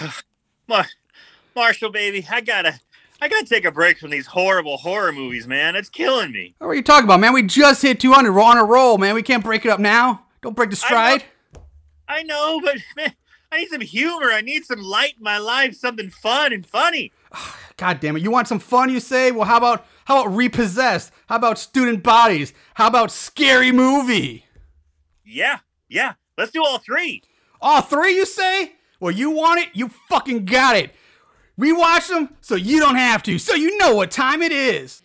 Mar- Marshall, baby, I gotta, I gotta take a break from these horrible horror movies, man. It's killing me. What are you talking about, man? We just hit 200. We're on a roll, man. We can't break it up now. Don't break the stride. I know, but man, I need some humor. I need some light in my life, something fun and funny. God damn it. You want some fun, you say? Well, how about how about repossessed? How about student bodies? How about scary movie? Yeah, yeah. Let's do all three. All three, you say? Well, you want it? You fucking got it. We watch them so you don't have to, so you know what time it is.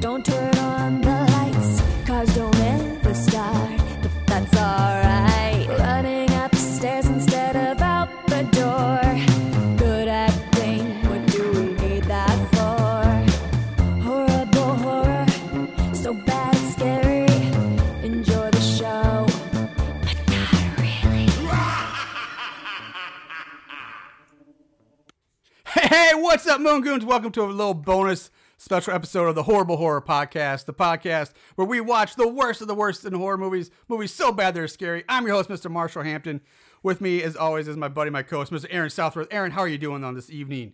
Don't what's up, Moon Goons? Welcome to a little bonus special episode of the Horrible Horror Podcast, the podcast where we watch the worst of the worst in horror movies, movies so bad they're scary. I'm your host, Mr. Marshall Hampton. With me, as always, is my buddy, my co-host, Mr. Aaron Southworth. Aaron, how are you doing on this evening?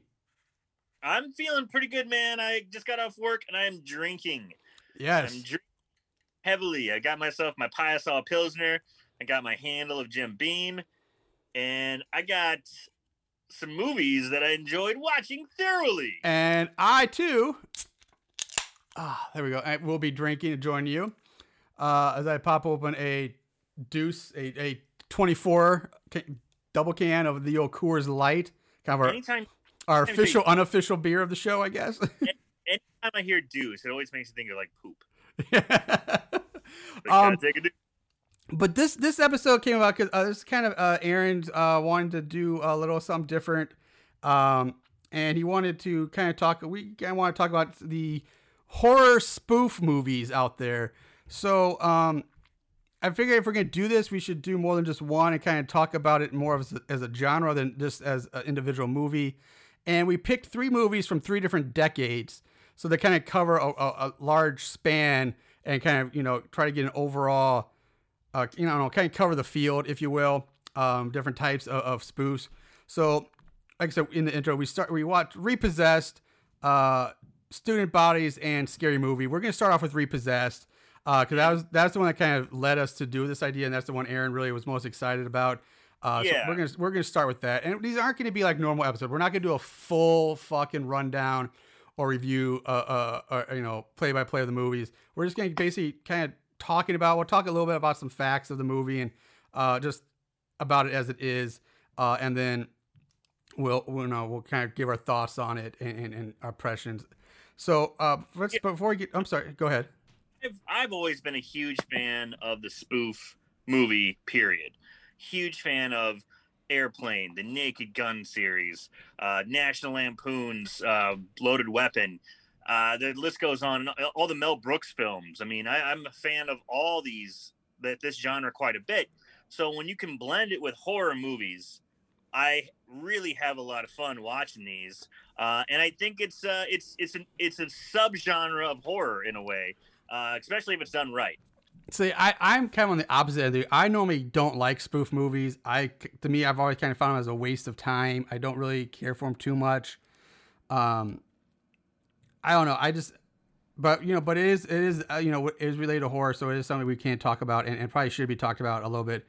I'm feeling pretty good, man. I just got off work and I'm drinking. Yes. I'm drinking heavily. I got myself my Piasol Pilsner. I got my handle of Jim Beam, and I got some movies that I enjoyed watching thoroughly. And I too. Ah, there we go. I will be drinking and join you uh, as I pop open a deuce, a, a 24 ca- double can of the old Coors Light, kind of our, Anytime, our official, unofficial beer of the show, I guess. anytime I hear deuce, it always makes me think of like poop. Like, Um, take a deuce. But this this episode came about because uh, this is kind of uh, Aaron's uh, wanted to do a little something different, um, and he wanted to kind of talk. We kind of want to talk about the horror spoof movies out there. So um, I figured if we're gonna do this, we should do more than just one and kind of talk about it more as a, as a genre than just as an individual movie. And we picked three movies from three different decades, so they kind of cover a, a, a large span and kind of you know try to get an overall uh, you know, kind of cover the field, if you will, um, different types of, of spoofs. So, like I said in the intro, we start we watch Repossessed, uh, Student Bodies, and Scary Movie. We're gonna start off with Repossessed because that was that's the one that kind of led us to do this idea, and that's the one Aaron really was most excited about. Uh, Yeah. So we're gonna we're gonna start with that, and these aren't gonna be like normal episodes. We're not gonna do a full fucking rundown or review, uh, uh, or, you know, play by play of the movies. We're just gonna basically kind of talking about. We'll talk a little bit about some facts of the movie and uh, just about it as it is, uh, and then we'll we'll, know, we'll kind of give our thoughts on it and, and, and our impressions. So uh, let's before we get, I'm sorry, go ahead. I've, I've always been a huge fan of the spoof movie, period. Huge fan of Airplane, the Naked Gun series, uh, National Lampoon's uh, Loaded Weapon. Uh, the list goes on. All the Mel Brooks films. I mean, I, I'm a fan of all these, that this genre quite a bit. So when you can blend it with horror movies, I really have a lot of fun watching these. Uh, and I think it's uh, it's it's an it's a subgenre of horror in a way uh, especially if it's done right. See, I, I'm kind of on the opposite end. I normally don't like spoof movies. I, to me, I've always kind of found them as a waste of time. I don't really care for them too much. Um, I don't know. I just, but you know, but it is, it is, uh, you know, it is related to horror, so it is something we can't talk about, and, and probably should be talked about a little bit.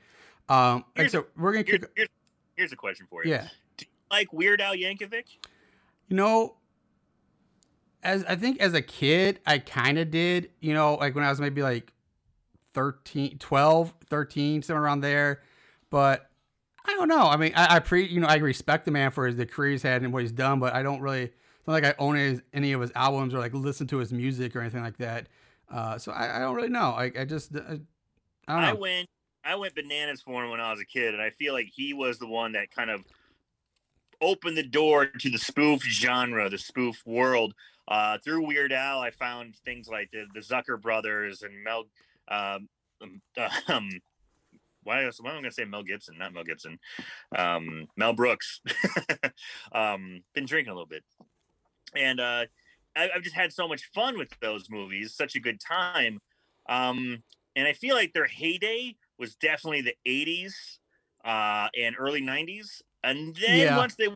Um, Here's- so we're gonna Here, kick, here's, here's a question for you. yeah. Do you like Weird Al Yankovic? You know, as I think as a kid, I kind of did, you know, like when I was maybe like 13, 12, 13, somewhere around there. But I don't know. I mean, I, I pre, you know, I respect the man for his the career he's had and what he's done, but I don't really, like I own his, any of his albums or like listen to his music or anything like that. Uh, so I, I don't really know. I, I just, I, I don't know. I went I went bananas for him when I was a kid, and I feel like he was the one that kind of opened the door to the spoof genre, the spoof world. Uh, through Weird Al, I found things like the, the Zucker brothers and Mel, um, um, um, why, why am I going to say Mel Gibson? Not Mel Gibson. Um, Mel Brooks. um, been drinking a little bit, and uh, I, I've just had so much fun with those movies. Such a good time. Um, and I feel like their heyday was definitely the '80s uh, and early '90s, and then Yeah. once they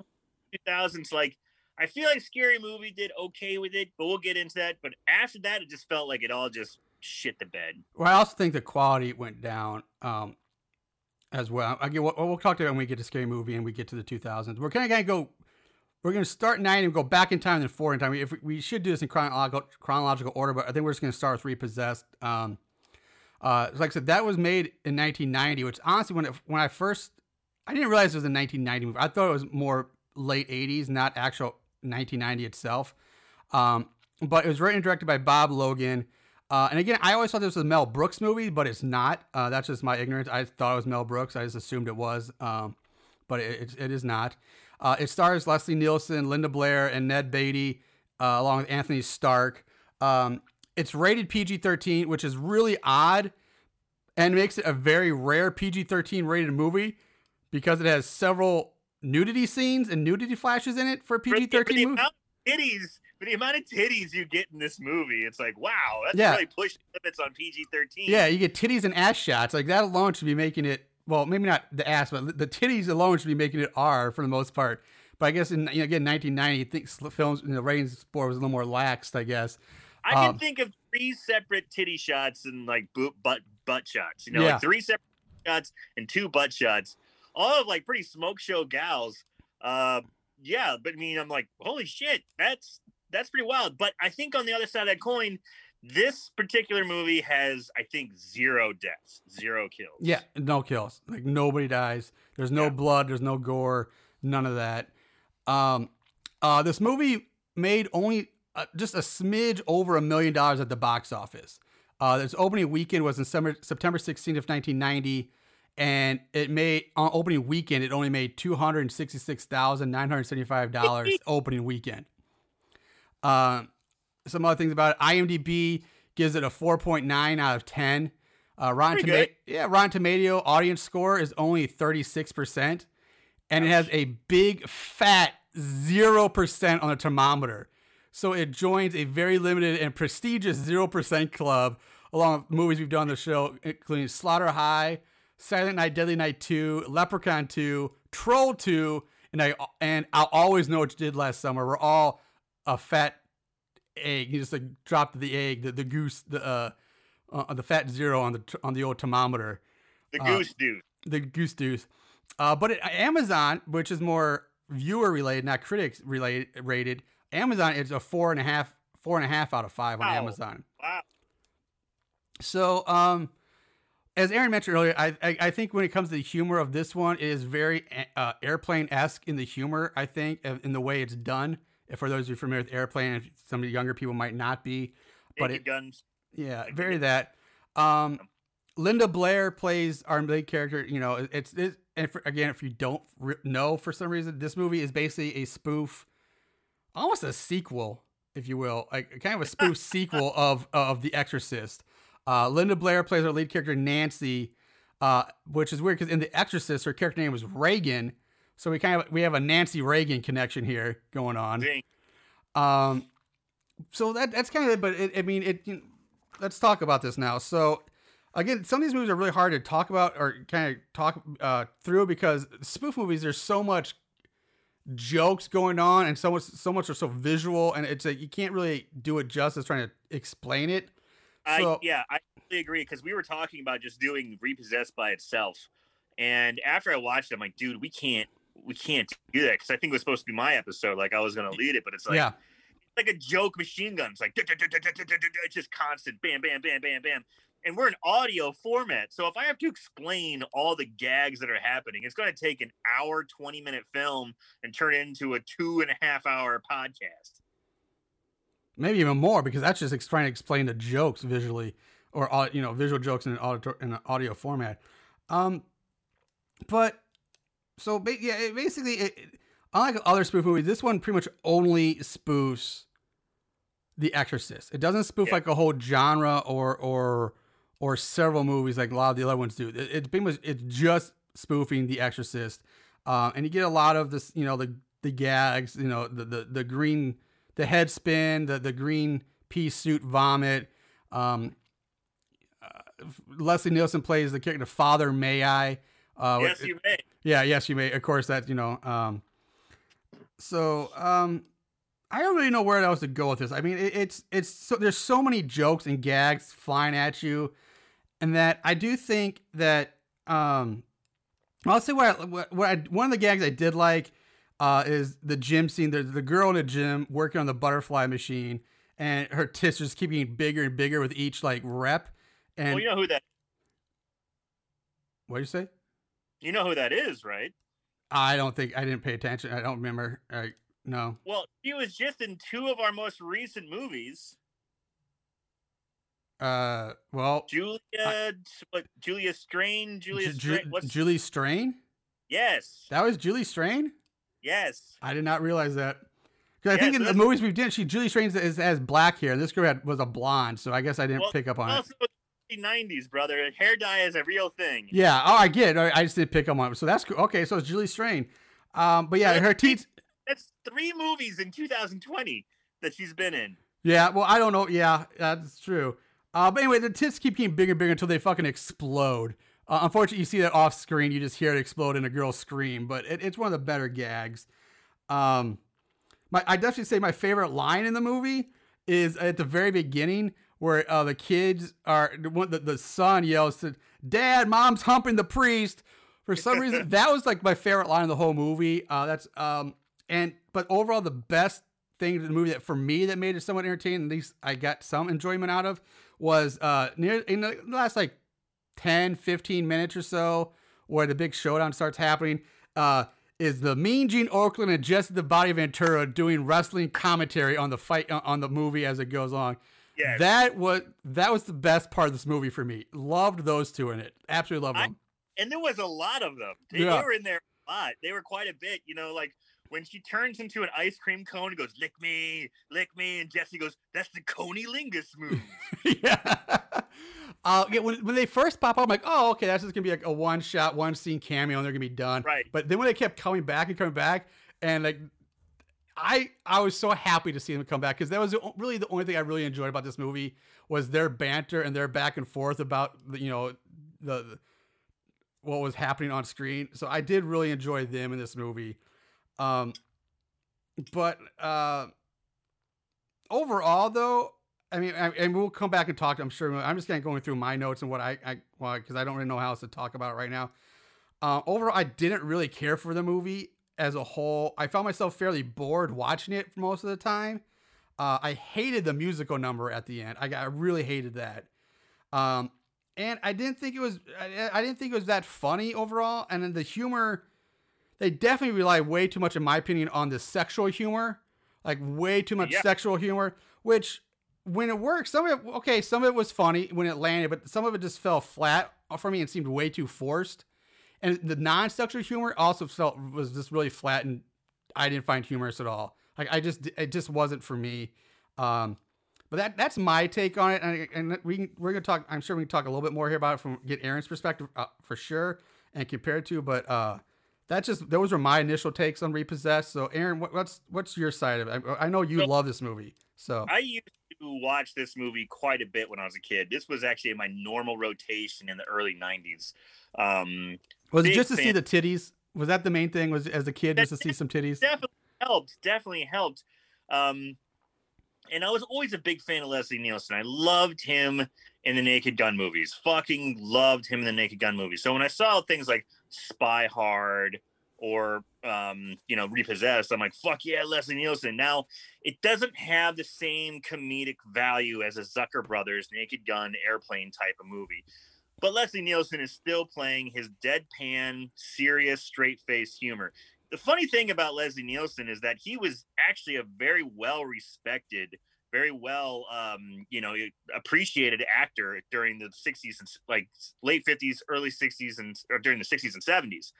2000s, like I feel like Scary Movie did okay with it, but we'll get into that. But after that, it just felt like it all just shit the bed. Well, I also think the quality went down um, as well. I get, we'll, we'll talk to it when we get to scary movie and we get to the 2000s. We're kind of gonna go. We're gonna start nine and go back in time and then forward in time. If we, we should do this in chronological chronological order, but I think we're just gonna start with repossessed. Um, uh, like I said, that was made in 1990, which honestly, when it, when I first, I didn't realize it was a 1990 movie. I thought it was more late 80s, not actual 1990 itself. Um, but it was written and directed by Bob Logan. Uh, and again, I always thought this was a Mel Brooks movie, but it's not. Uh, that's just my ignorance. I thought it was Mel Brooks. I just assumed it was, um, but it, it is not. Uh, it stars Leslie Nielsen, Linda Blair, and Ned Beatty, uh, along with Anthony Starke. Um, it's rated PG 13, which is really odd and makes it a very rare PG 13 rated movie because it has several nudity scenes and nudity flashes in it for a PG for the 13 movie. amount of titties, for the amount of titties you get in this movie, it's like wow, that's Yeah. really pushed limits on PG thirteen. Yeah, you get titties and ass shots. Like that alone should be making it. Well, maybe not the ass, but the titties alone should be making it R for the most part. But I guess in you know, again 1990, I think films you know, ratings sport was a little more laxed. I guess. I can Um, think of three separate titty shots and like boot, butt butt shots. You know, Yeah. like three separate shots and two butt shots, all of like pretty smoke show gals. Uh, yeah, but I mean, I'm like, holy shit, that's that's pretty wild. But I think on the other side of that coin, this particular movie has, I think, zero deaths, zero kills. Yeah, no kills. Like nobody dies. There's no Yeah. blood. There's no gore. None of that. Um, uh, this movie made only uh, just a smidge over a million dollars at the box office. Uh, its opening weekend was in summer, September 16th of 1990, and it made on opening weekend it only made two hundred sixty-six thousand nine hundred seventy-five dollars opening weekend. Um, some other things about it. IMDb gives it a 4.9 out of 10. Uh, Rotten Tomato, yeah, Rotten Tomato audience score is only 36%, and it has a big fat 0% on the thermometer. So it joins a very limited and prestigious 0% club, along with movies we've done on the show, including Slaughter High, Silent Night, Deadly Night 2, Leprechaun 2, Troll 2, and I and I'll always know what you did last summer. We're all a fat egg. You just like dropped the egg, the, the goose, the uh, uh, the fat zero on the on the old thermometer, the uh, goose dude. the goose deuce. Uh, but it, Amazon, which is more viewer related, not critics related rated, Amazon is a four and a half, four and a half out of five on Wow. Amazon. Wow. So, um, as Aaron mentioned earlier, I, I I think when it comes to the humor of this one, it is very uh, airplane esque in the humor. I think in the way it's done. If for those of you familiar with airplane, some of the younger people might not be, but Naked it, guns. yeah, very that. Um, Linda Blair plays our main character. You know, it- it's it, and for, again, if you don't re- know for some reason, this movie is basically a spoof, almost a sequel, if you will, like kind of a spoof sequel of of The Exorcist. Uh, Linda Blair plays our lead character Nancy, uh, which is weird because in The Exorcist, her character name was Reagan. So we kind of we have a Nancy Reagan connection here going on. Dang. Um, so that that's kind of it. But it, I mean, it. You know, let's talk about this now. So again, some of these movies are really hard to talk about or kind of talk uh, through because spoof movies. There's so much jokes going on, and so much so much are so visual, and it's like you can't really do it justice trying to explain it. I So- yeah, I totally agree because we were talking about just doing repossessed by itself, and after I watched it, I'm like, dude, we can't we can't do that because I think it was supposed to be my episode. Like I was gonna lead it, but it's like yeah, like a joke machine gun. It's like it's just constant, bam, bam, bam, bam, bam. And we're in audio format, so if I have to explain all the gags that are happening, it's going to take an hour, twenty minute film and turn it into a two and a half hour podcast. maybe even more because that's just trying to explain the jokes visually or you know visual jokes in an audio in an audio format. Um, but so ba- yeah, it basically, it, it- unlike other spoof movies, this one pretty much only spoofs The Exorcist. It doesn't spoof Yeah. like a whole genre or or or several movies like a lot of the other ones do. It, it's pretty much it's just spoofing The Exorcist, uh, and you get a lot of this, you know, the the gags, you know, the the, the green, the head spin, the the green pea suit vomit. Um, uh, Leslie Nielsen plays the character Father May I. Uh, yes, you may. yeah, yes, you may. Of course, that you know. Um, so um, I don't really know where else to go with this. I mean, it, it's it's so there's so many jokes and gags flying at you, and that I do think that um, I'll say what I, what, what I, one of the gags I did like uh, is the gym scene. There's the girl in the gym working on the butterfly machine, and her tits just keep getting bigger and bigger with each like rep. And well, you know who that. what do you say? You know who that is, right? I don't think I didn't pay attention. I don't remember. I, no. Well, she was just in two of our most recent movies. Uh, well, Julia, what? Julia Strain, Julia Ju- Strain. What's Julie Strain? yes, That was Julie Strain? yes. I did not realize that. Because I Yeah, think in the movies we've done, she Julie Strain is, has black hair. This girl had, was a blonde, so I guess I didn't Well, pick up on it. Also, the '90s, brother. Hair dye is a real thing. Yeah. Oh, I get it. I just didn't pick up on it. So that's cool. Okay, so it's Julie Strain. Um, but yeah, Well, her teeth. That's three movies in 2020 that she's been in. Yeah. Well, I don't know. Yeah, that's true. Uh, but anyway, the tits keep getting bigger and bigger until they fucking explode. Uh, unfortunately, you see that off screen. You just hear it explode and a girl scream. But it, it's one of the better gags. Um, my I definitely say my favorite line in the movie is at the very beginning where uh, the kids are the the, son yells to dad mom's humping the priest for some reason that was like my favorite line of the whole movie uh, that's um and but overall the best thing in the movie that for me that made it somewhat entertaining at least i got some enjoyment out of was uh near in the last like 10 15 minutes or so where the big showdown starts happening uh is the Mean Gene Okerlund and Jesse the Body Ventura doing wrestling commentary on the fight on the movie as it goes along. Yes. That was that was the best part of this movie for me. Loved those two in it. Absolutely loved I- them. and there was a lot of them. They, Yeah. they were in there a lot. They were quite a bit. You know, like when she turns into an ice cream cone and goes, "Lick me, lick me," and Jesse goes, "That's the Coney Lingus move." yeah. Uh, yeah, when, when they first pop up, I'm like, oh, okay, that's just gonna be like a one shot, one scene cameo, and they're gonna be done. Right. But then when they kept coming back and coming back, and like, I I was so happy to see them come back because that was the, really the only thing I really enjoyed about this movie was their banter and their back and forth about you know the, the what was happening on screen. So I did really enjoy them in this movie. Um, but uh, overall, though, I mean, I, and we'll come back and talk. I'm sure. I'm just kind of going through my notes and what I, I, well, because I don't really know how else to talk about it right now. Uh, overall, I didn't really care for the movie as a whole. I found myself fairly bored watching it for most of the time. Uh, I hated the musical number at the end. I, got, I really hated that. Um, and I didn't think it was. I, I didn't think it was that funny overall. And then the humor, they definitely rely way too much, in my opinion, on the sexual humor. Like way too much Yeah. sexual humor, which when it works, some of it okay, some of it was funny when it landed, but some of it just fell flat for me and seemed way too forced. And the non-sexual humor also felt was just really flat, and I didn't find humorous at all. Like I just it just wasn't for me. Um, but that that's my take on it, and, and we can, we're gonna talk. I'm sure we can talk a little bit more here about it from get Aaron's perspective uh, for sure, and compare it to. But uh, that's just those are my initial takes on Repossessed. So Aaron, what, what's what's your side of it? I, I know you So- love this movie, so I used to watch this movie quite a bit when I was a kid. This was actually my normal rotation in the early '90s. Um, was it just to see the titties? Was that the main thing? Was as a kid just to see some titties? definitely helped. Definitely helped. Um, and I was always a big fan of Leslie Nielsen. I loved him in the Naked Gun movies. Fucking loved him in the Naked Gun movies. So when I saw things like Spy Hard or um, you know Repossessed, I'm like, fuck yeah, Leslie Nielsen. Now it doesn't have the same comedic value as a Zucker Brothers Naked Gun airplane type of movie. But Leslie Nielsen is still playing his deadpan, serious, straight face humor the funny thing about Leslie Nielsen is that he was actually a very well respected, very well, um, you know, appreciated actor during the 60s and like late 50s, early 60s, and during the 60s and 70s.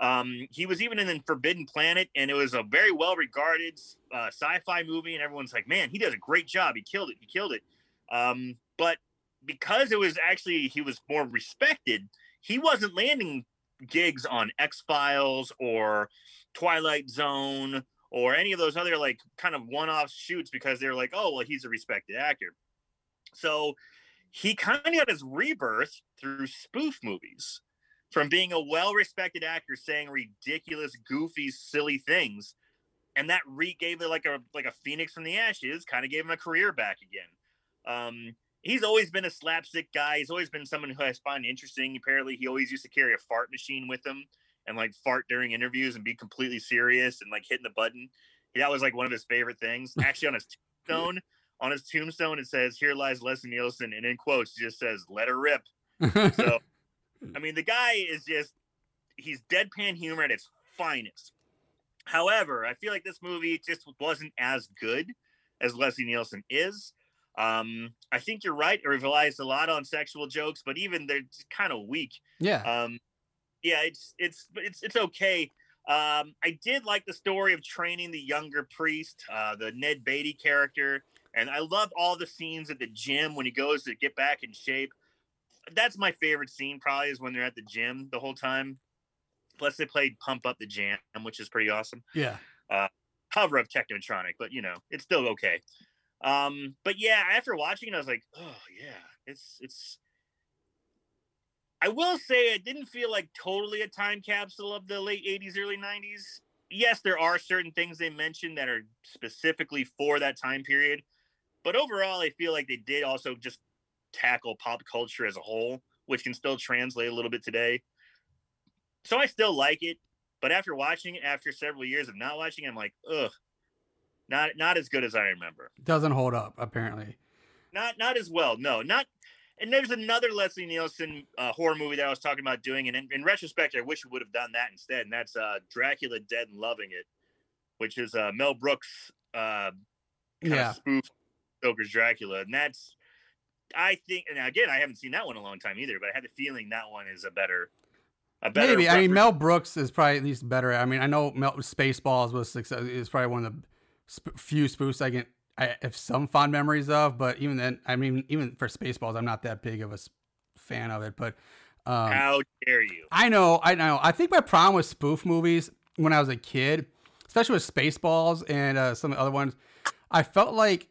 Um, he was even in Forbidden Planet, and it was a very well regarded uh, sci fi movie. And everyone's like, man, he does a great job. He killed it. He killed it. Um, but because it was actually he was more respected, he wasn't landing gigs on X Files or Twilight Zone or any of those other like kind of one-off shoots because they're like, oh well, he's a respected actor. So he kind of got his rebirth through spoof movies from being a well-respected actor saying ridiculous, goofy, silly things, and that re gave it like a like a phoenix from the ashes, kind of gave him a career back again. Um, he's always been a slapstick guy. He's always been someone who I find interesting. Apparently, he always used to carry a fart machine with him and like fart during interviews and be completely serious and like hitting the button. That was like one of his favorite things. Actually, on his tombstone, on his tombstone, it says "Here lies Leslie Nielsen," and in quotes, it just says "Let her rip." So, I mean, the guy is just he's deadpan humor at its finest. However, I feel like this movie just wasn't as good as Leslie Nielsen is. Um, I think you're right. It relies a lot on sexual jokes, but even they're kind of weak. yeah. Um, yeah, it's it's it's it's okay. Um, I did like the story of training the younger priest, uh, the Ned Beatty character, and I love all the scenes at the gym when he goes to get back in shape. That's my favorite scene. Probably is when they're at the gym the whole time. Plus, they played "Pump Up the Jam," which is pretty awesome. yeah. Uh, Cover of Technotronic, but you know it's still okay. Um, but yeah, after watching it, I was like, oh yeah, it's it's. I will say it didn't feel like totally a time capsule of the late '80s, early '90s. Yes, there are certain things they mentioned that are specifically for that time period, but overall, I feel like they did also just tackle pop culture as a whole, which can still translate a little bit today. So I still like it, but after watching it, after several years of not watching, it, I'm like, ugh, not not as good as I remember. Doesn't hold up apparently. Not not as well. No, not. And there's another Leslie Nielsen uh, horror movie that I was talking about doing, and in, in retrospect, I wish we would have done that instead. And that's uh, Dracula Dead and Loving It, which is uh, Mel Brooks' uh, kind Yeah. of spoof Stoker's Dracula, and that's. I think, and again, I haven't seen that one in a long time either, but I had the feeling that one is a better, a better. Maybe. I mean, Mel Brooks is probably at least better. I mean, I know Mel Spaceballs was success. Is probably one of the sp- few spoofs I can I have some fond memories of. But even then, I mean, even for Spaceballs, I'm not that big of a fan of it. But um, How dare you? I know, I know. I think my problem with spoof movies when I was a kid, especially with Spaceballs and uh, some of the other ones, I felt like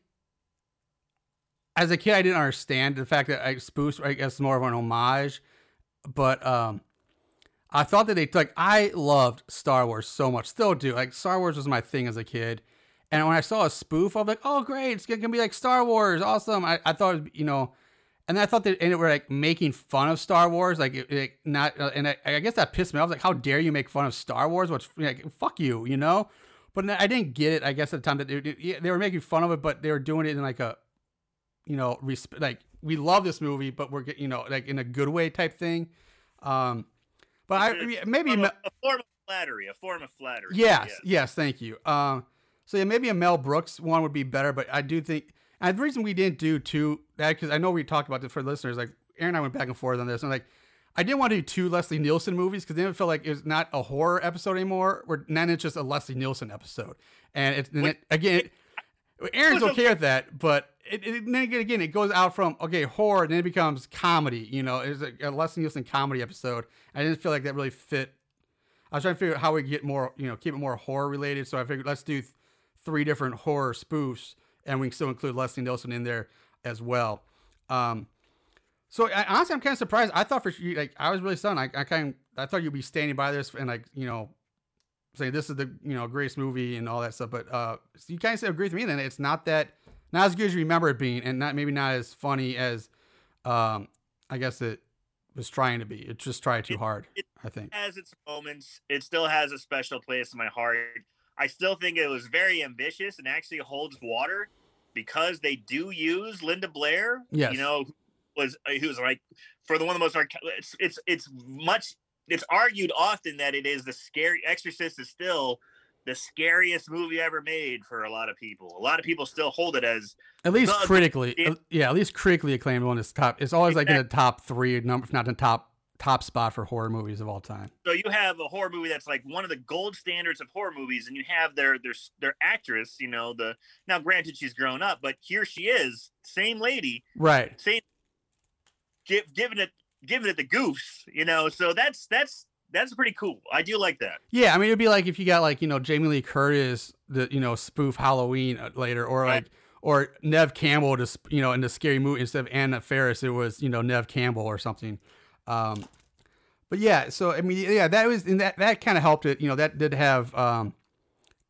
as a kid I didn't understand the fact that I spoofs, I guess, more of an homage. But um, I thought that they like I loved Star Wars so much, still do. Like Star Wars was my thing as a kid. And when I saw a spoof, I was like, "Oh, great! It's gonna be like Star Wars, awesome!" I, I thought, you know, and I thought that and it were like making fun of Star Wars, like it, it not, uh, and I, I guess that pissed me off. I was like, "How dare you make fun of Star Wars? What's like, fuck you," you know? But I didn't get it. I guess at the time that they, they- were making fun of it, but they were doing it in like a, you know, resp- like we love this movie, but we're you know like in a good way type thing. Um, but I maybe a, me- a form of flattery, a form of flattery. Yes, yes. yes, thank you. Um, so yeah, maybe a Mel Brooks one would be better, but I do think, and the reason we didn't do two that because I know we talked about this for listeners. Like Aaron and I went back and forth on this, and like I didn't want to do two Leslie Nielsen movies because then it felt like it was not a horror episode anymore. Where then it's just a Leslie Nielsen episode, and it's and Wait, it, again. It, Aaron's okay with that, but it, it, then again, again, it goes out from okay horror, and then it becomes comedy. You know, it's a, a Leslie Nielsen comedy episode. I didn't feel like that really fit I was trying to figure out how we get more, you know, keep it more horror related. So I figured let's do th- three different horror spoofs, and we can still include Leslie Nielsen in there as well. Um, so I, honestly, I'm kind of surprised. I thought for like, I was really stunned. I, I kind of, I thought you'd be standing by this and like, you know, saying this is the, you know, greatest movie and all that stuff. But uh, you kind of agree with me then. It's not that, not as good as you remember it being, and not maybe not as funny as, um, I guess it was trying to be. It just tried too It- hard. it- I think. has its moments. It still has a special place in my heart. I still think it was very ambitious and actually holds water because they do use Linda Blair. Yes. You know, who was who was like for the one of the most it's it's it's much it's argued often that it is the scary Exorcist is still the scariest movie ever made for a lot of people. A lot of people still hold it as At least critically, it- uh, yeah, at least critically acclaimed one is top. It's always like in the top three number, if not in the top top spot for horror movies of all time. so you have a horror movie that's like one of the gold standards of horror movies and you have their their their actress you know the now granted she's grown up but here she is same lady Right. same give, giving it giving it the goose, you know. So that's that's that's pretty cool. I do like that. Yeah, I mean, it'd be like if you got like you know Jamie Lee Curtis, the you know spoof Halloween uh, later, or Right. like or Neve Campbell sp- you know in the scary movie instead of Anna Faris, it was you know Neve Campbell or something. Um, but yeah, so I mean, yeah, that was and that that kind of helped it. You know, that did have um,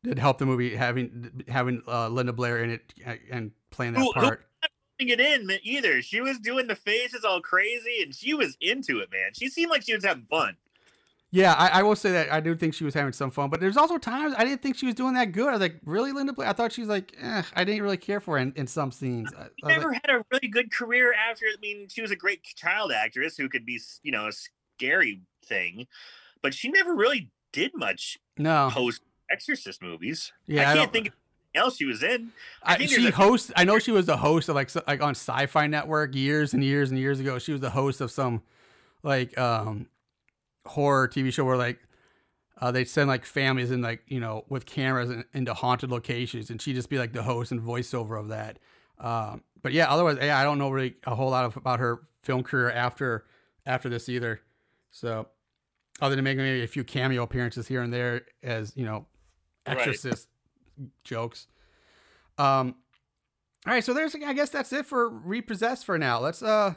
did help the movie having having uh, Linda Blair in it and playing that who- part. It in either. She was doing the faces all crazy, and she was into it, man. She seemed like she was having fun. Yeah, I, I will say that I do think she was having some fun, but there's also times I didn't think she was doing that good. I was like, really, Linda Blair? I thought she was like, eh, I didn't really care for her in, in some scenes. I, I She never like, had a really good career after. I mean, she was a great child actress who could be, you know, a scary thing, but she never really did much no, post Exorcist movies. yeah, I can't think of else she was in. I I, think she a- hosts. I know she was the host of like like on Sci-Fi Network years and years and years ago. She was the host of some like um horror TV show where like uh, they'd send like families in like you know with cameras in, into haunted locations, and she'd just be like the host and voiceover of that. Um, but yeah, otherwise, yeah, I don't know really a whole lot of, about her film career after after this either. So, other than making maybe a few cameo appearances here and there as you know, Right. Exorcist jokes. Um, all right, so there's I guess that's it for repossessed for now. Let's uh,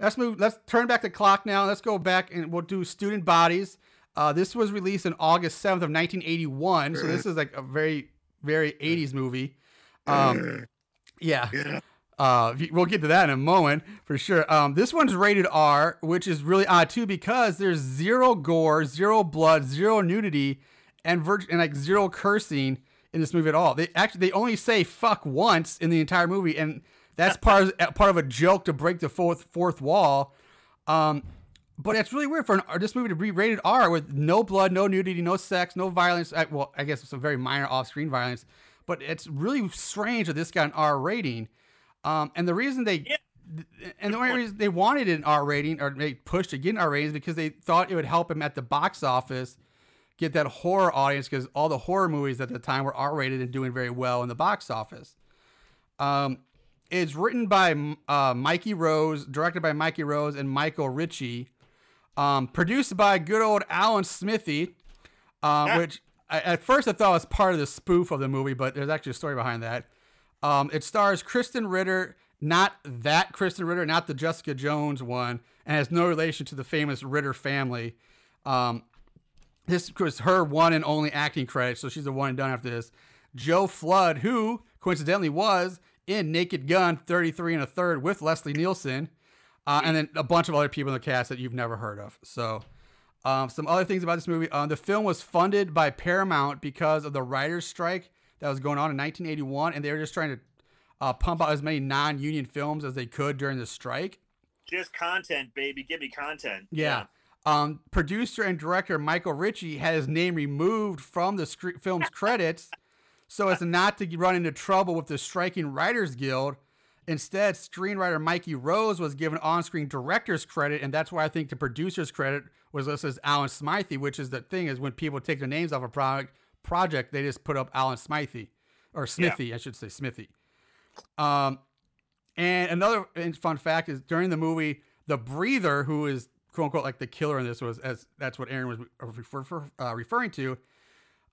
let's move. Let's turn back the clock now. Let's go back and we'll do student bodies. Uh, this was released on August 7th of 1981. So this is like a very, very 80s movie. Um, yeah. Uh, we'll get to that in a moment for sure. Um, this one's rated R, which is really odd too because there's zero gore, zero blood, zero nudity, and vir- and like zero cursing in this movie at all. They actually they only say fuck once in the entire movie, and that's part of, part of a joke to break the fourth fourth wall. Um, but it's really weird for an, this movie to be rated R with no blood, no nudity, no sex, no violence. I, well, I guess some very minor off-screen violence, but it's really strange that this got an R rating. Um, and the reason they Yeah. and the only reason they wanted an R rating or they pushed to get an R rating is because they thought it would help them at the box office get that horror audience because all the horror movies at the time were R rated and doing very well in the box office. Um, it's written by uh, Mickey Rose, directed by Mickey Rose and Michael Ritchie, um, produced by good old Alan Smithee, uh, Yeah. which I, at first I thought was part of the spoof of the movie, but there's actually a story behind that. Um, it stars Kristen Ritter, not that Kristen Ritter, not the Jessica Jones one, and has no relation to the famous Ritter family. Um, this was her one and only acting credit, so she's the one and done after this. Joe Flood, who coincidentally was in Naked Gun 33 and a third with Leslie Nielsen, uh, and then a bunch of other people in the cast that you've never heard of. So, um, some other things about this movie: uh, the film was funded by Paramount because of the writers' strike that was going on in 1981, and they were just trying to uh, pump out as many non-union films as they could during the strike. Just content, baby. Give me content. Yeah. Um, producer and director Michael Ritchie had his name removed from the scre- film's credits so as not to run into trouble with the striking Writers Guild. Instead, screenwriter Mickey Rose was given on-screen director's credit, and that's why I think the producer's credit was listed as Alan Smythe, which is the thing is when people take their names off a product project, they just put up Alan Smythe or Smithee, I should say Smithee. Um, and another fun fact is during the movie, the breather, who is quote unquote like the killer in this, was as that's what Aaron was refer, uh, referring to.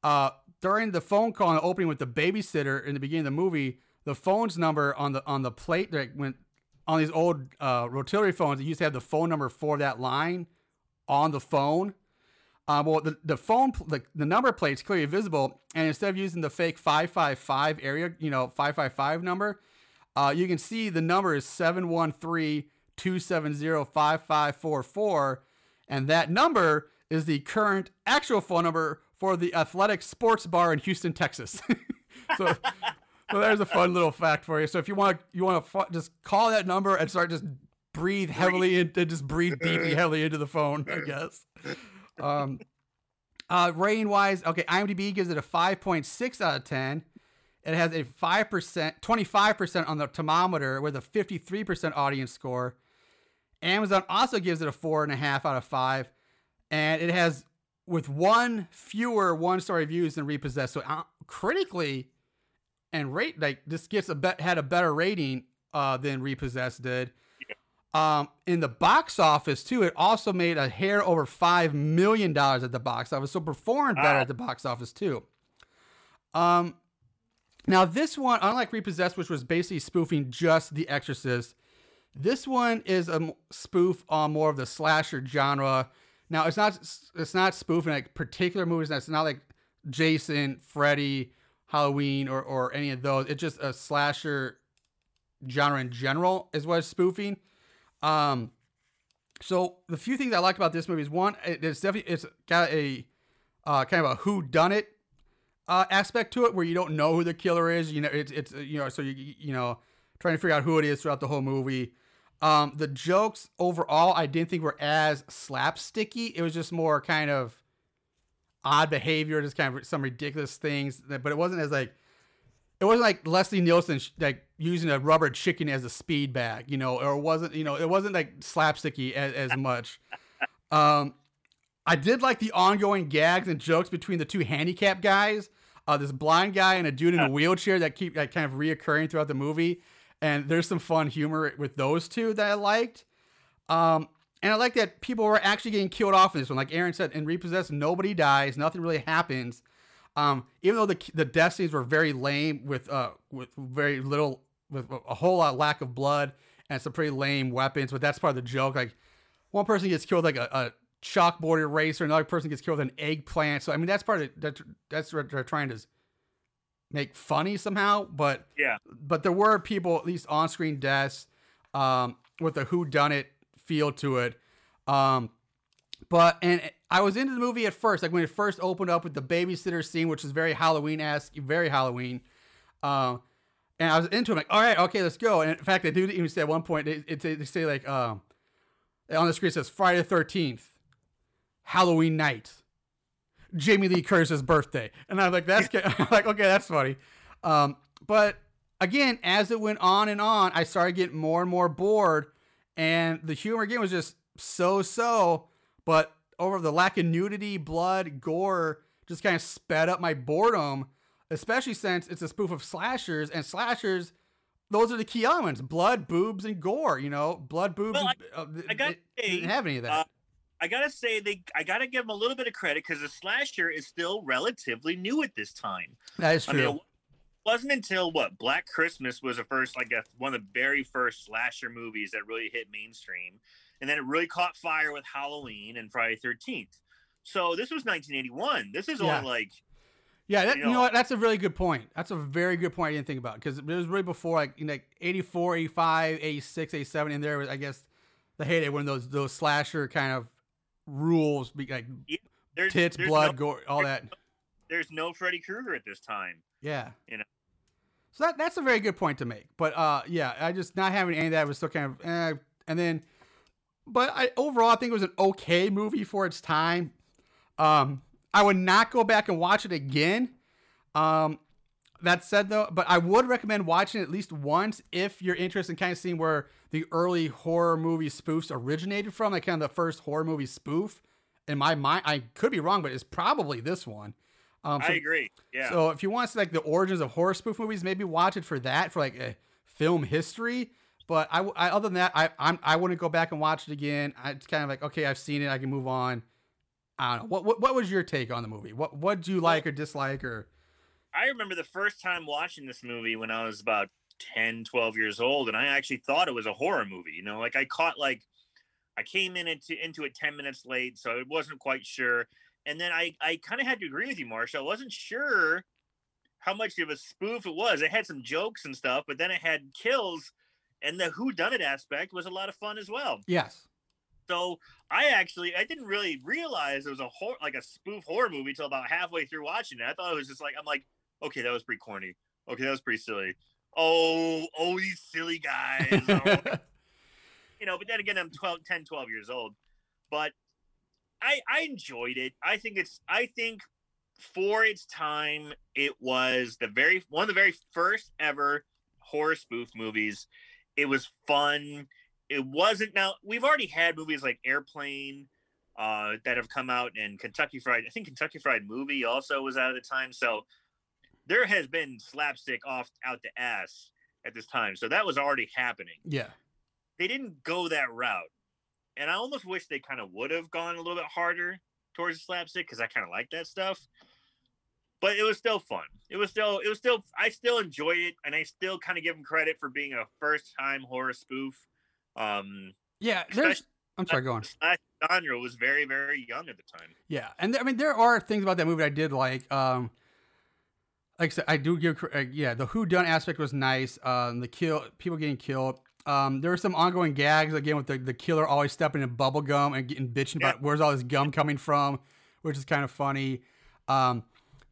Uh, during the phone call in the opening with the babysitter in the beginning of the movie, the phone's number on the on the plate that went on these old uh, rotary phones, it used to have the phone number for that line on the phone. Uh, well, the, the phone, the, the number plate's clearly visible, and instead of using the fake 555 area, you know, 555 number, uh, you can see the number is 713 270 5544. And that number is the current actual phone number for the Athletic Sports Bar in Houston, Texas. so, so there's a fun little fact for you. So if you want to, you want to fu- just call that number and start just breathe heavily into, just breathe deeply heavily into the phone, I guess. Um, uh, rating wise, okay, IMDb gives it a 5.6 out of 10. It has a 5%, 25% on the thermometer with a 53% audience score. Amazon also gives it a four and a half out of five. And it has, with one fewer one star reviews than Repossessed. So uh, critically and rate, like this gets a bet, had a better rating uh, than Repossessed did. Um, in the box office too, it also made a hair over five million dollars at the box office, so performed better at the box office too. Um, now this one, unlike Repossessed, which was basically spoofing just The Exorcist, this one is a spoof on more of the slasher genre. Now it's not it's not spoofing like particular movies. It's not like Jason, Freddy, Halloween, or or any of those. It's just a slasher genre in general is what it's spoofing. Um, so the few things I like about this movie is one, it's definitely it's got a uh, kind of a who done it uh, aspect to it where you don't know who the killer is. You know, it's it's you know, so you you know trying to figure out who it is throughout the whole movie. Um, the jokes overall, I didn't think were as slapsticky. It was just more kind of odd behavior, just kind of some ridiculous things. that- But it wasn't as like it wasn't like Leslie Nielsen like using a rubber chicken as a speed bag, you know, or it wasn't you know it wasn't like slapsticky as, as much. Um, I did like the ongoing gags and jokes between the two handicapped guys, uh, this blind guy and a dude in a wheelchair that keep like kind of reoccurring throughout the movie. And there's some fun humor with those two that I liked. Um, and I like that people were actually getting killed off in this one. Like Aaron said, in Repossessed, nobody dies, nothing really happens. Um, even though the the death scenes were very lame with uh with very little with a whole lot lack of blood and some pretty lame weapons, but that's part of the joke. Like one person gets killed like a, a chalkboard eraser, another person gets killed with an eggplant. So I mean that's part of that that's what they're trying to make funny somehow. But Yeah. but there were people at least on screen deaths um, with a who done it feel to it. Um, but and I was into the movie at first, like when it first opened up with the babysitter scene, which is very Halloween esque, very Halloween. Um, and I was into it, like, all right, okay, let's go. And in fact, they do even say at one point, they, it, they say like, um, on the screen it says Friday the Thirteenth, Halloween night, Jamie Lee Curtis's birthday, and I'm like, that's. I'm like, okay, that's funny. Um, but again, as it went on and on, I started getting more and more bored, and the humor again was just so so. But over the lack of nudity, blood, gore, just kind of sped up my boredom. Especially since it's a spoof of slashers, and slashers, those are the key elements: blood, boobs, and gore. You know, blood, boobs. Well, and, uh, I say, didn't have any of that. uh, I gotta say they I gotta give them a little bit of credit because the slasher is still relatively new at this time. that is I true. mean, it wasn't until what Black Christmas was the first, like a, one of the very first slasher movies that really hit mainstream, and then it really caught fire with Halloween and Friday Thirteenth. So this was 1981. This is Yeah. only like Yeah, that, You you know know- what? That's a really good point. That's a very good point I didn't think about because it was really before like in like 84, 85, 86, 87 in there was I guess the heyday when those those slasher kind of rules be like there's tits, there's blood, no, gore, all that. There's no Freddy Krueger at this time. Yeah. You know. So that that's a very good point to make. But uh yeah, I just not having any of that was still kind of eh. and then but I overall I think it was an okay movie for its time. Um I would not go back and watch it again. Um that said though, but I would recommend watching it at least once if you're interested in kind of seeing where the early horror movie spoofs originated from, like kind of the first horror movie spoof. In my mind, I could be wrong, but it's probably this one. Um, so- I agree. Yeah. so if you want to see like the origins of horror spoof movies, maybe watch it for that for like a film history. But I, I other than that, I I'm, I wouldn't go back and watch it again. I, it's kind of like okay, I've seen it, I can move on. I don't know. What what, what was your take on the movie? What what do you like or dislike or? I remember the first time watching this movie when I was about 10, 12 years old, and I actually thought it was a horror movie. You know, like I caught like I came in into, into it 10 minutes late, so I wasn't quite sure. And then I, I kind of had to agree with you, Marsha. I wasn't sure how much of a spoof it was. It had some jokes and stuff, but then it had kills, and the who done it aspect was a lot of fun as well. Yes. So I actually I didn't really realize it was a horror like a spoof horror movie till about halfway through watching it. I thought it was just like I'm like, okay, that was pretty corny. Okay, that was pretty silly. Oh, oh, these silly guys. Oh, you know, but then again, I'm 12, 10, 12 years old. But I I enjoyed it. I think it's I think for its time, it was the very one of the very first ever horror spoof movies. It was fun. It wasn't now we've already had movies like Airplane uh, that have come out and Kentucky Fried. I think Kentucky Fried Movie also was out at the time. So there has been slapstick off out the ass at this time. So that was already happening. yeah. they didn't go that route, and I almost wish they kind of would have gone a little bit harder towards the slapstick because I kind of like that stuff. But it was still fun. It was still, it was still, I still enjoyed it, and I still kind of give them credit for being a first time horror spoof. Um, Yeah, there's. I'm sorry, go on. slash genre was very, very young at the time. Yeah, and I mean there are things about that movie I did like. Um, like I said, I do give. Uh, yeah, the who done aspect was nice. Um, the kill, people getting killed. Um, there were some ongoing gags again with the, the killer always stepping in bubble gum and getting bitching about where's all this gum coming from, which is kind of funny. Um,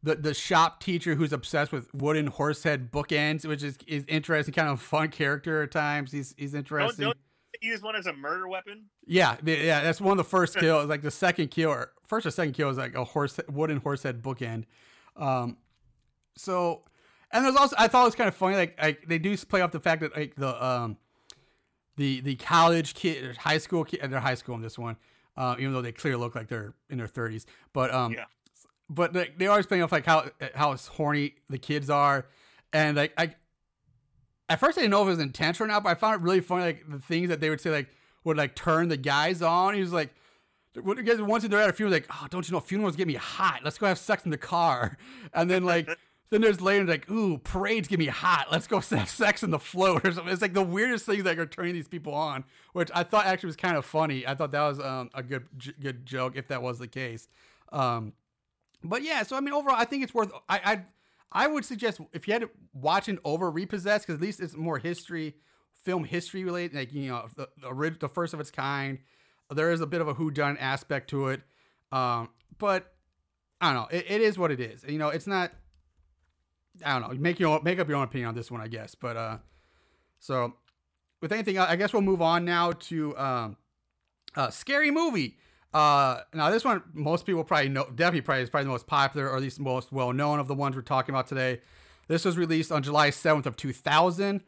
the the shop teacher who's obsessed with wooden horse head bookends, which is is interesting, kind of fun character at times. He's he's Don't, interesting. don't they use one as a murder weapon. Yeah, yeah, that's one of the first kills. Like the second kill, or first or second kill is like a horse wooden horse head bookend. Um, so, and there's also I thought it was kind of funny. Like, like they do play off the fact that like the um, the the college kid, or high school kid, they're high school in this one, uh, even though they clearly look like they're in their 30s. But um, Yeah. but like, they always play off like how how horny the kids are, and like I. At first, I didn't know if it was intentional or not, but I found it really funny. Like the things that they would say, like would like turn the guys on. He was like, what guys once they're at a funeral, like, oh, don't you know funerals get me hot? Let's go have sex in the car. And then like then there's later like, ooh, parades get me hot. Let's go have sex in the float or something. It's like the weirdest things that are turning these people on, which I thought actually was kind of funny. I thought that was um, a good j- good joke if that was the case. Um, but yeah, so I mean, overall, I think it's worth. I I, I would suggest if you had to watch an over repossessed, because at least it's more history, film history related, like you know, the the, the first of its kind. There is a bit of a who done aspect to it, um, but I don't know. It, it is what it is. You know, it's not. I don't know. Make your make up your own opinion on this one, I guess. But uh, so with anything, I guess we'll move on now to um, scary movie. Uh, now this one, most people probably know, definitely probably is probably the most popular or at least most well known of the ones we're talking about today. This was released on July 7th of 2000.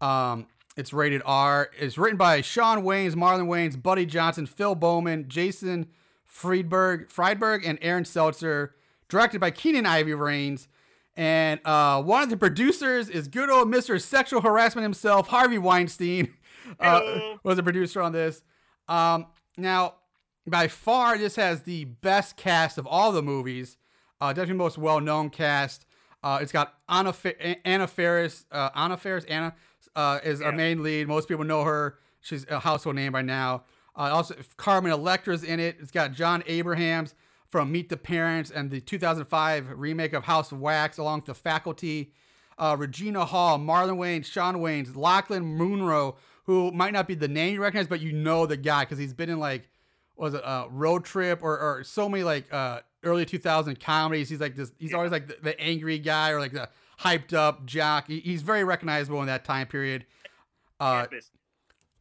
Um, it's rated R. It's written by Shawn Wayans, Marlon Wayans, Buddy Johnson, Phil Beauman, Jason Friedberg, Friedberg, and Aaron Seltzer. Directed by Keenan Ivy Rains. And uh, one of the producers is good old Mr. Sexual Harassment himself, Harvey Weinstein, uh, was a producer on this. Um, now, by far, this has the best cast of all the movies. Uh, definitely most well-known cast. Uh, it's got Anna, Fa- Anna Faris. Uh, Anna Faris. Anna uh, is our main lead. Most people know her. She's a household name by now. Uh, also, Carmen Electra's in it. It's got Jon Abrahams from Meet the Parents and the 2005 remake of House of Wax, along with the faculty. Uh, Regina Hall, Marlon Wayans, Shawn Wayans, Lochlyn Munro, who might not be the name you recognize, but you know the guy because he's been in like, was it uh, Road Trip or, or so many like uh, early 2000 comedies. He's like this. He's Yeah. always like the, the angry guy or like the hyped up jock. He, he's very recognizable in that time period. Uh, Campus.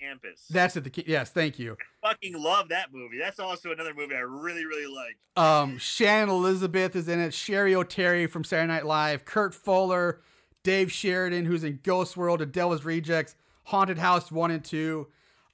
Campus. that's it. The yes, thank you. fucking love that movie. That's also another movie I really, really like. Um, Shannon Elizabeth is in it. Cheri Oteri from Saturday Night Live. Kurt Fuller, Dave Sheridan, who's in Ghost World, Devil's Rejects, Haunted House one and two.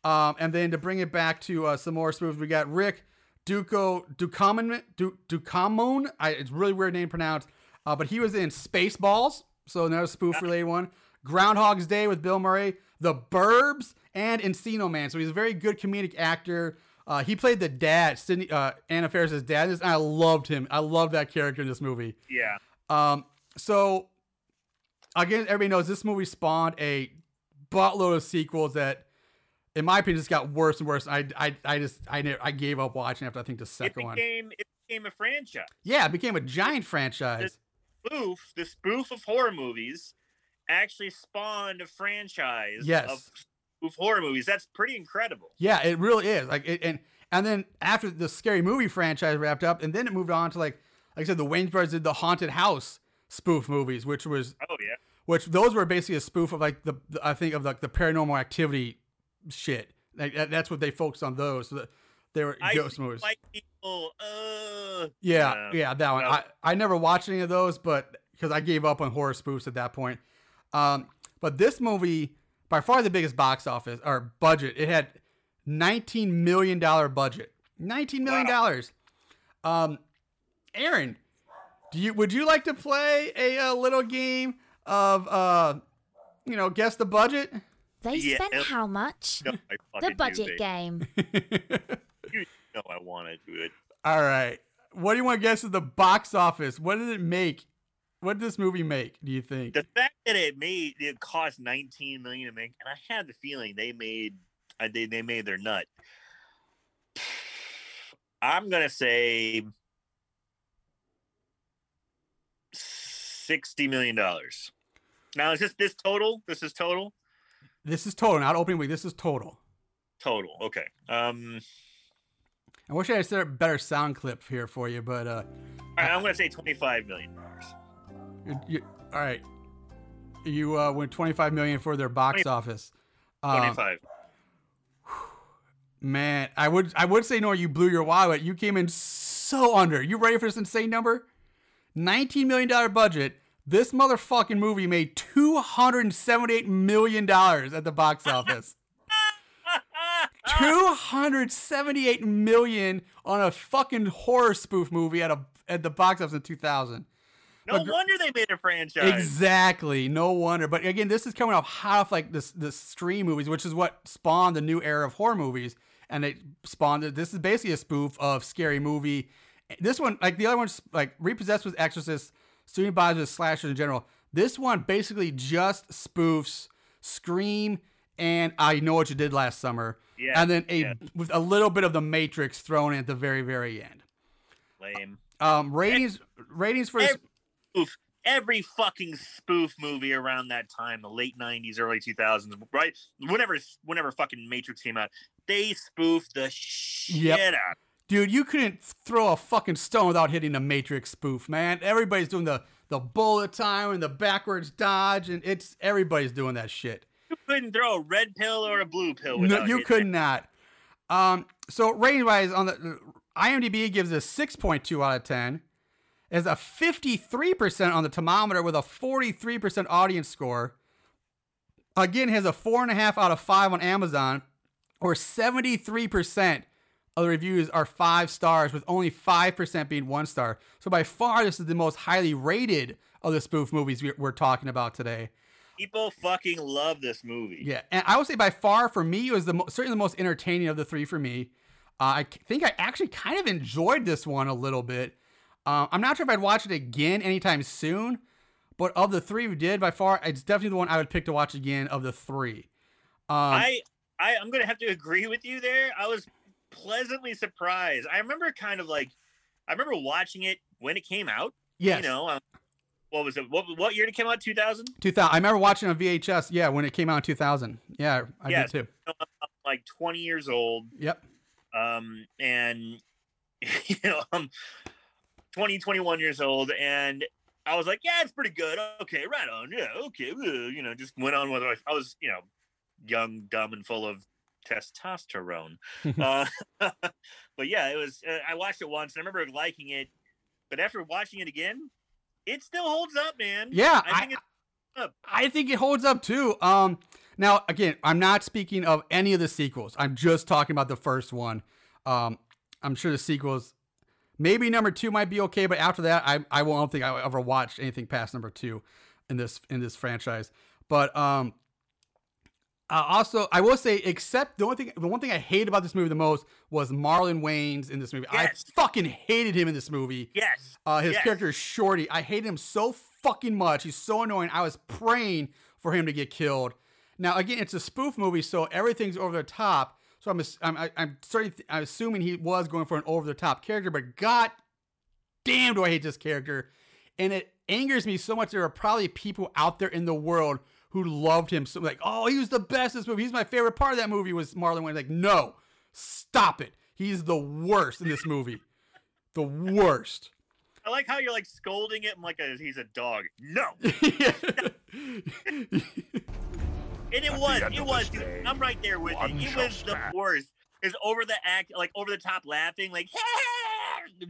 Um, and then to bring it back to uh, some more spoofs, we got Rick Duco Ducommun. Du, Ducommun. I, it's a really weird name pronounced. Uh, but he was in Spaceballs, so another spoof related one. Groundhog's Day with Bill Murray, The Burbs, and Encino Man. So he's a very good comedic actor. Uh, he played the dad, Sydney, uh, Anna Faris' dad, and I loved him. I loved that character in this movie. Yeah. Um, so again, everybody knows this movie spawned a buttload of sequels that, in my opinion, just got worse and worse. I, I, I just, I, never, I gave up watching after I think the It second one. it became a franchise. Yeah, it became a giant franchise. Spoof, the spoof of horror movies actually spawned a franchise Yes. of horror movies. That's pretty incredible. Yeah, it really is. Like, it, and and then after the scary movie franchise wrapped up, and then it moved on to like, like I said, the Wayans brothers did the haunted house spoof movies, which was Oh yeah. which those were basically a spoof of like the, the I think of like the paranormal activity shit. Like that, that's what they focused on those. So that they were I ghost movies. white people. Uh, yeah, uh, yeah, that one. no. I, I never watched any of those, but because I gave up on horror spoofs at that point. Um, but this movie, by far the biggest box office or budget, it had nineteen million dollar budget. Nineteen million dollars. Um, Aaron, do you would you like to play a, uh little game of uh, you know, guess the budget? They Yeah, spent how much? No, I The fucking do, budget babe. game. You know I want to do it. All right. What do you want to guess at the box office? What did it make? What did this movie make? Do you think? The fact that it made it cost 19 million to make, and I had the feeling they made, I they they made their nut. I'm gonna say sixty million dollars. Now is this this total? This is total. This is total, not opening week. This is total. Total. Okay. Um. I wish I had a better sound clip here for you, but uh, all right, I'm gonna say 25 million dollars. You, all right. You uh, went 25 million for their box 20 office. Um, 25. Man, I would I would say no. You blew your wallet. You came in so under. You ready for this insane number? Nineteen million dollar budget. This motherfucking movie made two hundred and seventy eight million dollars at the box office. two hundred seventy eight million on a fucking horror spoof movie at a at the box office in two thousand. No but wonder they made a franchise. Exactly. No wonder. But again, this is coming off half like this the Scream movies, which is what spawned the new era of horror movies. And it spawned this is basically a spoof of scary movie. This one, like the other ones, like Repossessed was Exorcist, Student Bodies was slashers in general. This one basically just spoofs Scream and I Know What You Did Last Summer. Yeah, and then a yeah. with a little bit of the Matrix thrown in at the very, very end. Lame. Um ratings ratings for this spoof, every fucking spoof movie around that time, the late '90s, early 2000s, right? Whenever, whenever fucking Matrix came out, they spoofed the shit Yep. out. Dude, you couldn't throw a fucking stone without hitting a Matrix spoof, man. Everybody's doing the the bullet time and the backwards dodge, and it's everybody's doing that shit. You couldn't throw a red pill or a blue pill. No, you could it. not. Um, so rating wise, on the IMDb gives a six point two out of ten. Is a fifty three percent on the Tomatometer with a forty three percent audience score. Again, has a four and a half out of five on Amazon, or seventy three percent of the reviews are five stars, with only five percent being one star. So by far, this is the most highly rated of the spoof movies we- we're talking about today. People fucking love this movie. Yeah, and I would say by far for me it was the mo- certainly the most entertaining of the three for me. Uh, I think I actually kind of enjoyed this one a little bit. Uh, I'm not sure if I'd watch it again anytime soon, but of the three we did, by far it's definitely the one I would pick to watch again of the three. Um, I, I, I'm gonna have to agree with you there. I was pleasantly surprised. I remember kind of like, I remember watching it when it came out. yes, You know, um, what was it? What what year did it come out? 2000. 2000. I remember watching on VHS. Yeah, when it came out in 2000. Yeah, I did too. I'm like 20 years old. Yep. um and you know i'm 20 21 years old and i was like yeah it's pretty good okay right on yeah okay uh, you know just went on with it i was you know young dumb and full of testosterone uh, but yeah it was uh, i watched it once and i remember liking it but after watching it again it still holds up man Yeah, i think I- it's I think it holds up too. Um, now again, I'm not speaking of any of the sequels. I'm just talking about the first one. Um, I'm sure the sequels, maybe number two might be okay, but after that, I I won't think I ever watched anything past number two in this in this franchise. But um, uh, also I will say, except the only thing, the one thing I hate about this movie the most was Marlon Wayans in this movie. Yes. I fucking hated him in this movie. yes Uh, his yes. character is Shorty. I hate him so fucking much. He's so annoying. I was praying for him to get killed. Now, again, it's a spoof movie, so everything's over the top. So I'm, I'm, I'm starting. I'm assuming he was going for an over the top character, but god damn, do I hate this character, and it angers me so much. There are probably people out there in the world who loved him so like, oh, he was the best in this movie. He's my favorite part of that movie was Marlon Wayans. Like, no, stop it. He's the worst in this movie. The worst. i like how you're like scolding him like a, he's a dog no And it was, end it was, dude. day, I'm right there with you. It was the stand. worst. Is over the act, like over the top laughing, like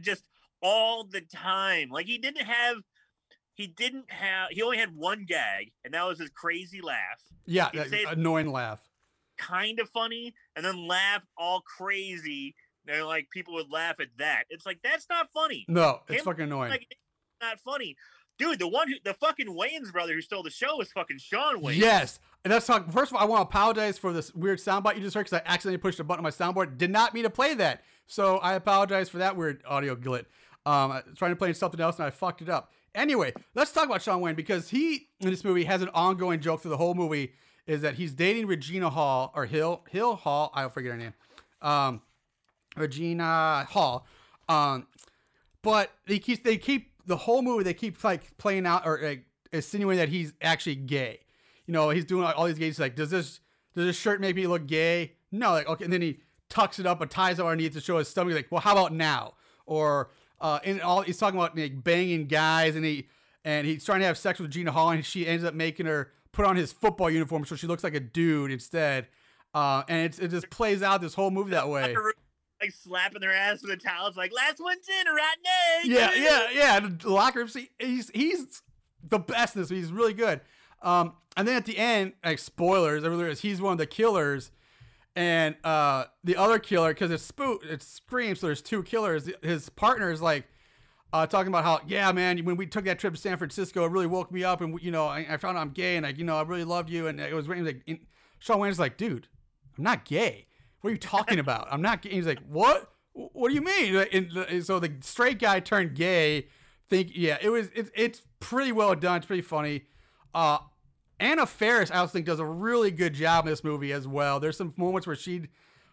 just all the time. Like he didn't have, he didn't have, he only had one gag, and that was his crazy laugh. Yeah, that say- annoying laugh. Kind of funny, and then laugh all crazy. And like people would laugh at that. It's like that's not funny. No, it's Him, fucking annoying. Like it's not funny. dude, the one who the fucking Wayans brother who stole the show was fucking Shawn Wayans. Yes. And that's talk. First of all, I want to apologize for this weird soundbite you just heard because I accidentally pushed a button on my soundboard. Did not mean to play that. So I apologize for that weird audio glit. Um, trying to play something else and I fucked it up. Anyway, let's talk about Shawn Wayans because he in this movie has an ongoing joke through the whole movie is that he's dating Regina Hall or Hill Hill Hall. I'll forget her name. Um, Regina Hall. Um, but they keep they keep the whole movie they keep like playing out or like, insinuating that he's actually gay. You know, he's doing all these gays. He's like, does this does this shirt make me look gay? No, like okay, and then he tucks it up and ties it underneath to show his stomach. Like, well, how about now? Or uh, and all he's talking about like banging guys, and he and he's trying to have sex with Gina Hall, and she ends up making her put on his football uniform so she looks like a dude instead. Uh, and it's, it just plays out this whole movie that way. Like slapping their ass with a towel. It's like last one's in, right now. Yeah, yeah, yeah. The locker room. See, he's he's the best in this. He's really good. Um, and then at the end, like spoilers, he's one of the killers, and uh, the other killer because it's spook, it's scream. So there's two killers. His partner is like uh, talking about how yeah, man, when we took that trip to San Francisco, it really woke me up, and you know, I, I found out I'm gay, and like you know, I really loved you, and it was like and Shawn Wayans like, dude, I'm not gay. What are you talking about? I'm not gay. He's like, what? What do you mean? And so the straight guy turned gay. Think yeah, it was it's it's pretty well done. It's pretty funny. Uh, Anna Faris, I also think, does a really good job in this movie as well. There's some moments where she,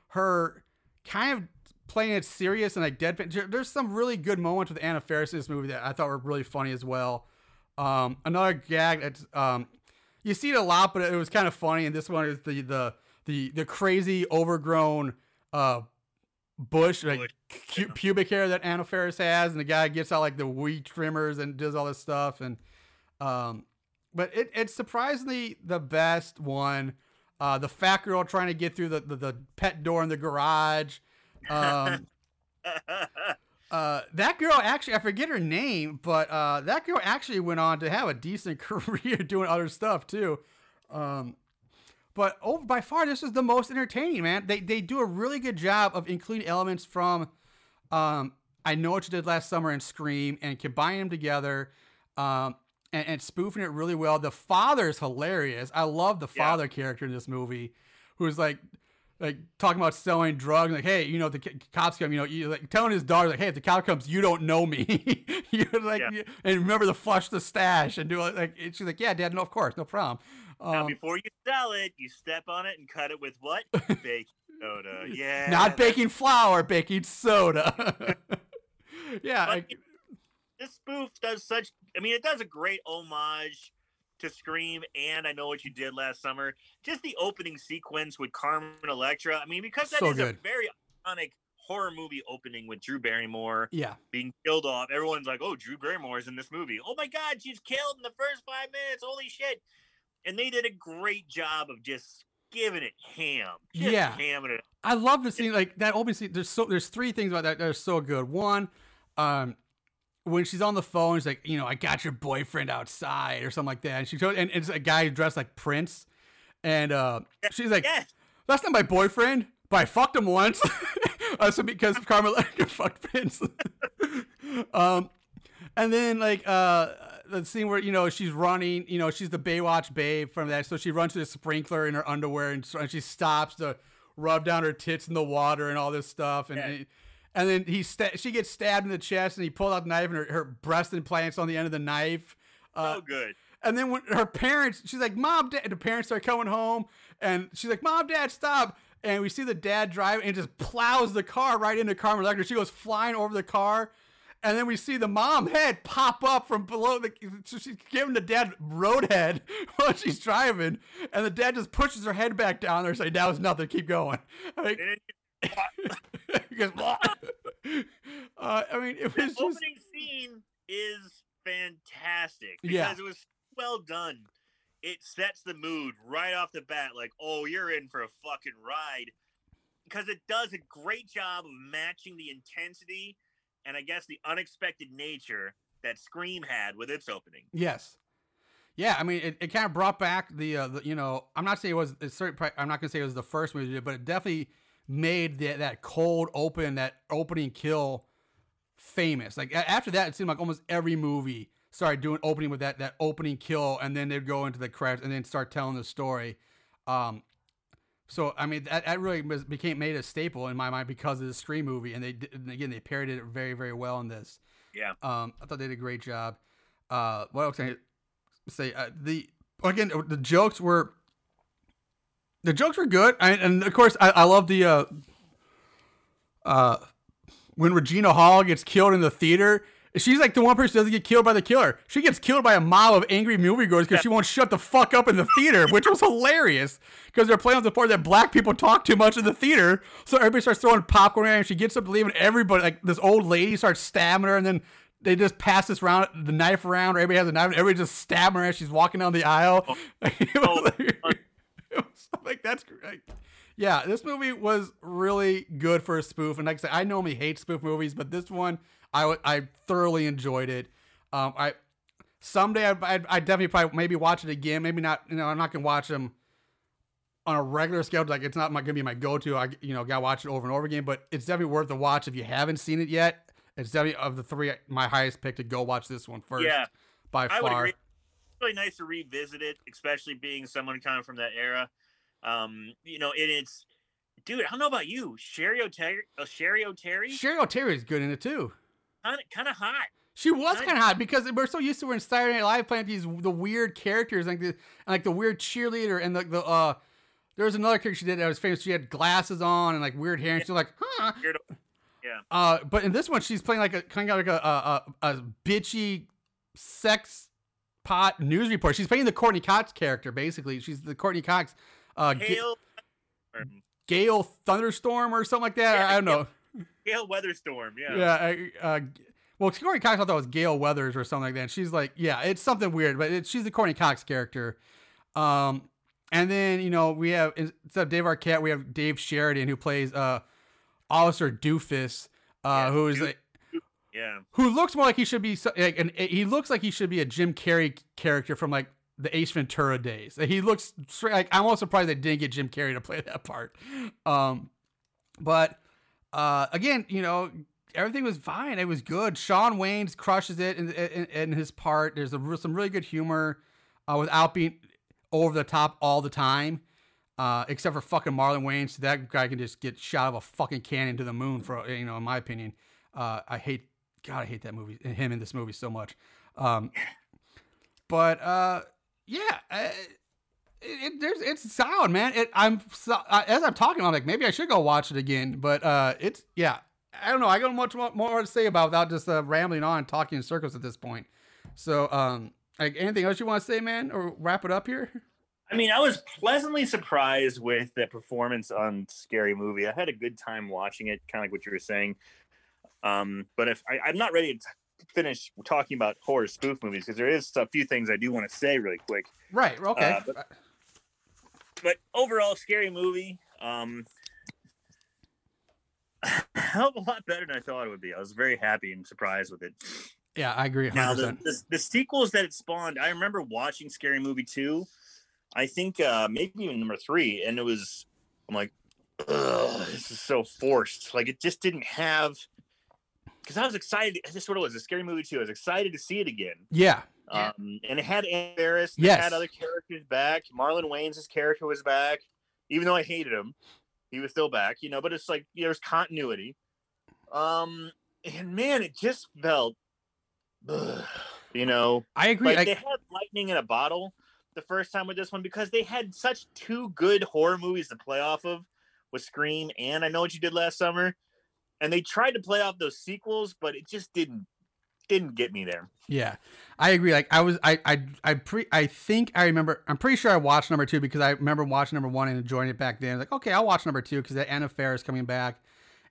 her, kind of playing it serious and like deadpan. There's some really good moments with Anna Faris in this movie that I thought were really funny as well. Um, another gag that's um, you see it a lot, but it was kind of funny. And this one is the the the the crazy overgrown uh bush like pu- pubic hair that Anna Faris has, and the guy gets out like the weed trimmers and does all this stuff and um but it, it's surprisingly the best one. Uh, the fat girl trying to get through the, the, the pet door in the garage. Um, uh, that girl actually, I forget her name, but uh, that girl actually went on to have a decent career doing other stuff too. Um, but over by far, this is the most entertaining, man. They they do a really good job of including elements from um, I Know What You Did Last Summer and Scream and combining them together. Um, and, and spoofing it really well. The father's hilarious. I love the father yeah. character in this movie, who's like like talking about selling drugs. Like, hey, you know, the cops come. You know, you like telling his daughter, like, hey, if the cop comes, you don't know me. You're like, yeah. and remember to flush the stash and do it. Like, she's like, yeah, dad, no, of course, no problem. Um, now, before you sell it, you step on it and cut it with what? baking soda. Yeah. Not baking flour, baking soda. yeah. I, this spoof does such. I mean, it does a great homage to Scream, and I know what you did last summer. Just the opening sequence with Carmen Electra. I mean, because that so is good. a very iconic horror movie opening with Drew Barrymore. Yeah, being killed off. Everyone's like, "Oh, Drew Barrymore is in this movie. Oh my God, she's killed in the first five minutes. Holy shit!" And they did a great job of just giving it ham. Just yeah, hamming it. I love the scene like that opening scene. There's so there's three things about that that are so good. One, um, when she's on the phone, she's like, you know, I got your boyfriend outside or something like that. And she told, and it's a guy dressed like Prince, and uh, she's like, yes. that's not my boyfriend, but I fucked him once. uh, so because Carmela fucked Prince. um, and then like uh, the scene where you know she's running, you know, she's the Baywatch babe from that, so she runs to the sprinkler in her underwear and, and she stops to rub down her tits in the water and all this stuff, and. Yeah. and and then he sta- she gets stabbed in the chest, and he pulls out the knife, and her, her breast implants on the end of the knife. Uh, so good. And then when her parents, she's like, "Mom, Dad," the parents are coming home, and she's like, "Mom, Dad, stop!" And we see the dad drive and just plows the car right into Carmen Electra. She goes flying over the car, and then we see the mom head pop up from below the. So she's giving the dad roadhead while she's driving, and the dad just pushes her head back down there, saying, "That was nothing. Keep going." Like, because uh, I mean, it was the opening scene is fantastic because yeah. it was well done. It sets the mood right off the bat, like, oh, you're in for a fucking ride, because it does a great job of matching the intensity and I guess the unexpected nature that Scream had with its opening. Yes. Yeah, I mean, it, it kind of brought back the, uh, the, you know, I'm not saying it was, it's certain, I'm not gonna say it was the first movie, but it definitely made that that cold open, that opening kill famous. Like after that, it seemed like almost every movie started doing opening with that that opening kill, and then they'd go into the credits and then start telling the story. Um, so I mean that, that really became made a staple in my mind because of the Scream movie, and they did, and again they parodied it very very well in this. Yeah. Um, I thought they did a great job. Uh, what else can I say? Uh, the again the jokes were the jokes were good, I, and of course I, I love the uh, uh, when Regina Hall gets killed in the theater. She's like the one person who doesn't get killed by the killer. She gets killed by a mob of angry moviegoers because she won't shut the fuck up in the theater, which was hilarious because they're playing on the part that black people talk too much in the theater. So everybody starts throwing popcorn at her, and she gets up to leave, and everybody, like this old lady, starts stabbing her, and then they just pass this round, the knife around. or Everybody has a knife, and everybody just stabbing her as she's walking down the aisle. it was like, it was like that's great. Yeah, this movie was really good for a spoof, and like I said, I normally hate spoof movies, but this one I w- I thoroughly enjoyed it. Um, I someday I I definitely probably maybe watch it again. Maybe not. You know, I'm not gonna watch them on a regular scale. Like it's not my, gonna be my go-to. I you know gotta watch it over and over again. But it's definitely worth the watch if you haven't seen it yet. It's definitely of the three my highest pick to go watch this one first. Yeah, by I far. Really nice to revisit it, especially being someone kind of from that era. Um, you know, and it's, dude. I don't know about you, Cheri Oteri. Uh, Cheri Oteri, Cheri Oteri is good in it too. kind of kind of hot. She was kind of hot because we're so used to her in Saturday Night Live playing these the weird characters like the like the weird cheerleader and the the uh there was another character she did that was famous. She had glasses on and like weird hair and she's like huh. Weird- Uh, but in this one she's playing like a kind of like a a, a, a bitchy sex pot news reporter. She's playing the Courteney Cox character basically. She's the Courteney Cox uh Ga- Hail, um, Gale Thunderstorm or something like that. Yeah, I don't know. Hail Weatherstorm. Yeah. Yeah. uh, well, Courteney Cox, I thought it was Gale Weathers or something like that. And she's like, yeah, it's something weird, but it, she's the Courteney Cox character. Um, and then you know we have instead of Dave Arquette, we have Dave Sheridan who plays uh Officer Doofus, uh, Yeah, who is Doof- like, Yeah. who looks more like he should be like an, he looks like he should be a Jim Carrey character from like the Ace Ventura days. He looks straight like I'm almost surprised they didn't get Jim Carrey to play that part. Um, but uh, again, you know, everything was fine. It was good. Shawn Wayans crushes it in, in, in his part. There's a, some really good humor uh, without being over the top all the time. Uh, except for fucking Marlon Wayans, so that guy can just get shot of a fucking cannon to the moon. For you know, in my opinion, uh, I hate God, I hate that movie, him in this movie so much. Um, but uh, yeah, uh, it, it, there's it's sound, man. It, I'm as I'm talking, I'm like maybe I should go watch it again. But uh, it's yeah, I don't know. I got much more, to say about without just uh, rambling on talking in circles at this point. So um, like anything else you want to say, man, or wrap it up here? I mean, I was pleasantly surprised with the performance on Scary Movie. I had a good time watching it, kind of like what you were saying. Um, but if I, I'm not ready to finish talking about horror spoof movies because there is a few things I do want to say really quick. Right. Okay. Uh, but- But overall, Scary Movie, um, a a lot better than I thought it would be. I was very happy and surprised with it. yeah, I agree. 100%. Now the, the the sequels that it spawned, I remember watching Scary Movie two. I think uh maybe even number three, and it was I'm like, Ugh, this is so forced. Like it just didn't have because I was excited. This is what it was. A Scary Movie too. I was excited to see it again. yeah. Um, and it had Anne Faris. It Yes. had other characters back. Marlon Wayans' character was back, even though I hated him. He was still back, you know. But it's like there's continuity. Um, and man, it just felt, ugh, you know, I agree. like I- they had lightning in a bottle the first time with this one because they had such two good horror movies to play off of with Scream and I Know What You Did Last Summer, and they tried to play off those sequels, but it just didn't didn't get me there. Yeah, I agree. Like I was, I, I, I pre, I think I remember. I'm pretty sure I watched number two because I remember watching number one and enjoying it back then. Like, okay, I'll watch number two because that Anna Faris coming back,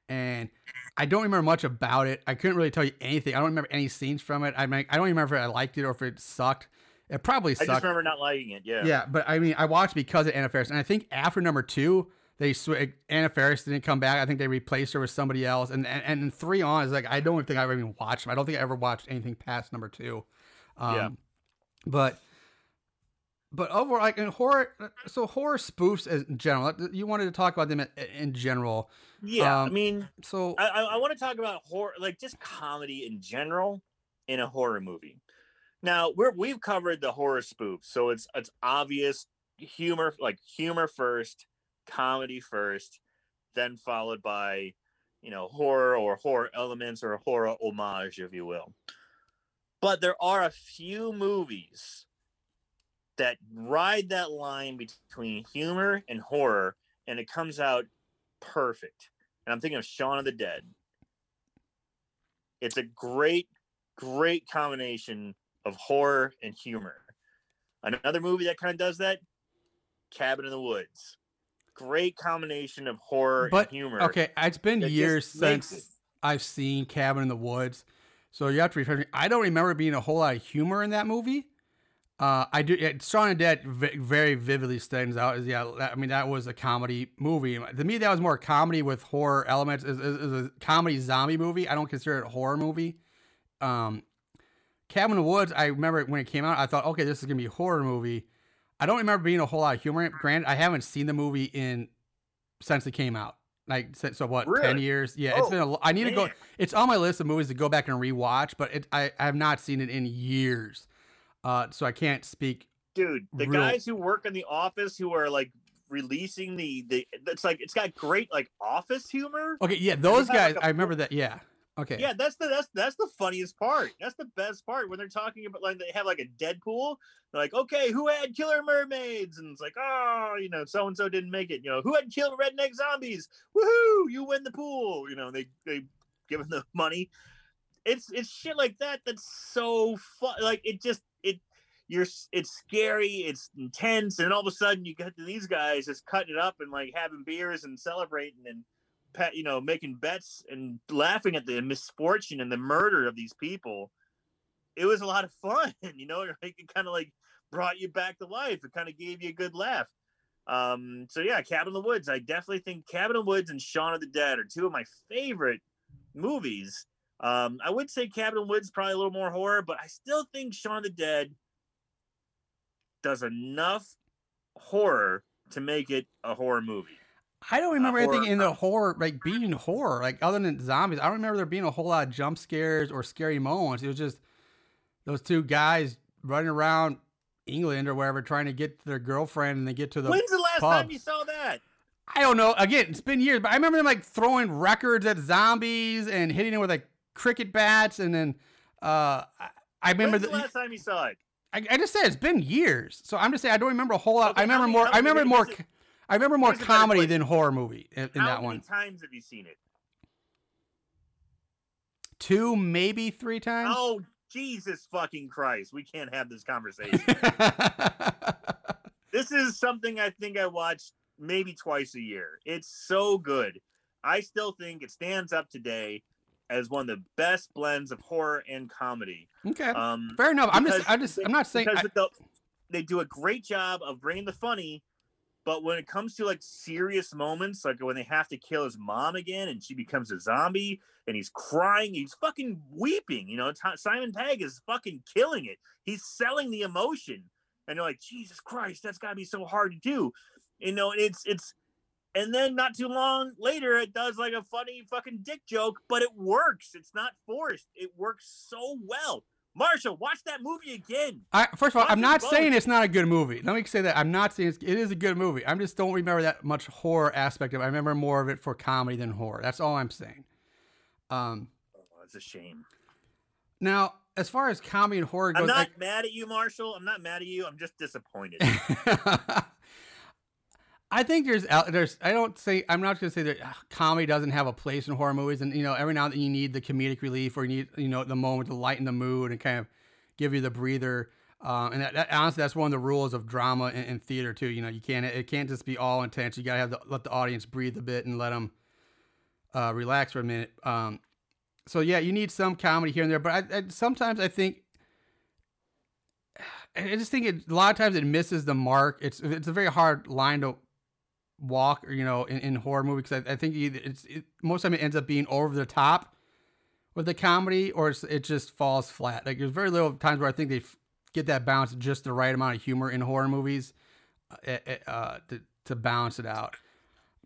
and I don't remember much about it. I couldn't really tell you anything. I don't remember any scenes from it. I mean, I don't even remember if I liked it or if it sucked. It probably I just remember not liking it. Yeah. Yeah, but I mean, I watched because of Anna Faris, and I think after number two, they sw- Anna Faris didn't come back. I think they replaced her with somebody else, and and, and three on is like I don't think I ever even watched them. I don't think I ever watched anything past number two. Um, Yeah. But but overall, like in horror, so horror spoofs in general. You wanted to talk about them in, in general. Yeah. I Um, mean, So I, I, I want to talk about horror, like just comedy in general in a horror movie. Now we're we've covered the horror spoof, so it's it's obvious humor like humor first, comedy first, then followed by you know horror or horror elements or horror homage, if you will. But there are a few movies that ride that line between humor and horror, and it comes out perfect. And I'm thinking of Shaun of the Dead. It's a great, great combination of horror and humor. Another movie that kind of does that, Cabin in the Woods. Great combination of horror But and humor. okay, it's been just years since it- I've seen Cabin in the Woods, so you have to refresh me. I don't remember being a whole lot of humor in that movie. Uh, I do. Yeah, Shaun of Dead v- very vividly stands out. Is yeah, I mean that was a comedy movie. To me, that was more comedy with horror elements. Is is a comedy zombie movie. I don't consider it a horror movie. Um, Cabin in the Woods. I remember when it came out. I thought, okay, this is gonna be a horror movie. I don't remember being a whole lot of humor. Granted, I haven't seen the movie in since it came out. Like so, what ten years? Yeah, it's Oh, been. A, lo- I need to go. It's on my list of movies to go back and rewatch, but it, I, I have not seen it in years, uh, so I can't speak. dude the real- guys who work in the office who are like releasing the the it's like it's got great like office humor Okay, yeah, those guys. like, I remember that. Yeah. Okay. yeah that's the that's that's the funniest part. That's the best part when they're talking about like they have like a deadpool. They're like okay who had killer mermaids? And it's like oh you know so and so didn't make it. You know who had killed redneck zombies? Woohoo you win the pool. You know they they give them the money. It's it's shit like that that's so fun like it just it you're it's scary it's intense and all of a sudden you get to these guys just cutting it up and like having beers and celebrating and you know making bets and laughing at the misfortune and the murder of these people it was a lot of fun you know like it kind of like brought you back to life. It kind of gave you a good laugh. Um so yeah cabin in the woods. I definitely think cabin in the woods and shaun of the dead are two of my favorite movies. Um i would say cabin in the woods probably a little more horror but i still think shaun of the dead does enough horror to make it a horror movie I don't remember anything horror- in the horror like being horror like other than zombies. I don't remember there being a whole lot of jump scares or scary moments. It was just those two guys running around England or wherever trying to get to their girlfriend, and they get to the. when's the last pub. time you saw that I don't know. Again, it's been years, but I remember them like throwing records at zombies and hitting them with like cricket bats, and then uh, I, I remember when's the, the last time you saw it I, I just said it's been years, so I'm just saying I don't remember a whole lot. Okay, I remember many- more. I remember more. I remember more comedy than horror movie in, in that one. How many times have you seen it? Two, maybe three times. Oh, Jesus fucking Christ. We can't have this conversation. this is something I think I watch maybe twice a year. It's so good. I still think it stands up today as one of the best blends of horror and comedy. okay, Um, fair enough. I'm just. I'm just. I'm not saying. because I, the- they do a great job of bringing the funny, but when it comes to like serious moments, like when they have to kill his mom again and she becomes a zombie and he's crying, he's fucking weeping. You know, Simon Pegg is fucking killing it. He's selling the emotion, and you're like, Jesus Christ, that's got to be so hard to do. You know, it's it's. And then not too long later, it does like a funny fucking dick joke, but it works. It's not forced. It works so well. Marshall, watch that movie again. I, first of all, I'm not them saying it's not a good movie. Let me say that I'm not saying it's, it is a good movie. I just don't remember that much horror aspect of it. I remember more of it for comedy than horror. That's all I'm saying. Um, Oh, it's a shame. now, as far as comedy and horror goes, I'm not mad at you, Marshall. I'm not mad at you. I'm just disappointed. I, think there's there's I don't say I'm not going to say that uh, comedy doesn't have a place in horror movies, and you know every now and then you need the comedic relief or you need you know the moment to lighten the mood and kind of give you the breather. Um, and that, that, honestly, that's one of the rules of drama and, and theater too. You know, you can't it can't just be all intense. You gotta have the, let the audience breathe a bit and let them uh, relax for a minute. Um, so yeah, you need some comedy here and there, but I, I, sometimes I think I just think it, a lot of times it misses the mark. It's it's a very hard line to walk, or, you know, in, in horror movies. Because I, I think it's it, most time it ends up being over the top with the comedy, or it just falls flat. Like there's very little times where I think they f- get that balance, just the right amount of humor in horror movies, uh, uh, to to balance it out.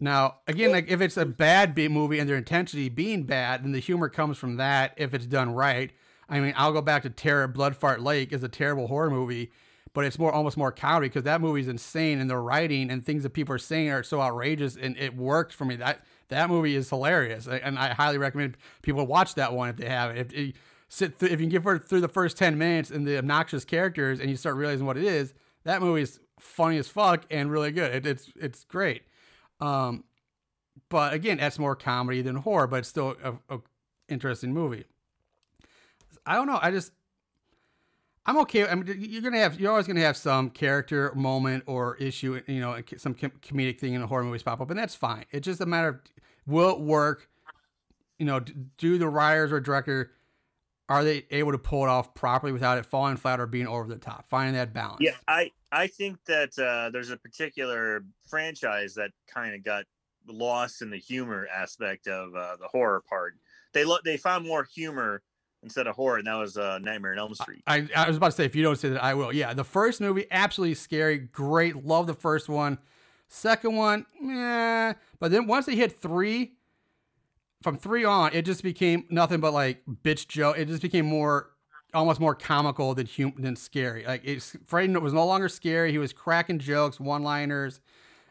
Now, again, like if it's a bad B movie and their intensity being bad, then the humor comes from that if it's done right. I mean, I'll go back to Terror Blood Fart Lake is a terrible horror movie, but it's more almost more comedy because that movie's insane and the writing and things that people are saying are so outrageous and it worked for me. That that movie is hilarious and I highly recommend people watch that one if they haven't. If, if sit if you can get through the first 10 minutes and the obnoxious characters and you start realizing what it is, that movie is funny as fuck and really good. It, it's it's great. Um, but again, that's more comedy than horror, but it's still a, a interesting movie. I don't know. I just I'm okay. I mean, you're gonna have you're always gonna have some character moment or issue, you know, some comedic thing in the horror movies pop up, and that's fine. It's just a matter of will it work. You know, do the writers or director are they able to pull it off properly without it falling flat or being over the top? Finding that balance. Yeah, I I think that uh, there's a particular franchise that kind of got lost in the humor aspect of uh, the horror part. They lo- they found more humor instead of horror, and that was uh, Nightmare on Elm Street. I, I was about to say if you don't say that, I will. Yeah, the first movie absolutely scary, great, love the first one. Second one, yeah, but then once they hit three, from three on, it just became nothing but like bitch joke. It just became more, almost more comical than hum- than scary. Like it's Freddy was no longer scary. He was cracking jokes, one liners,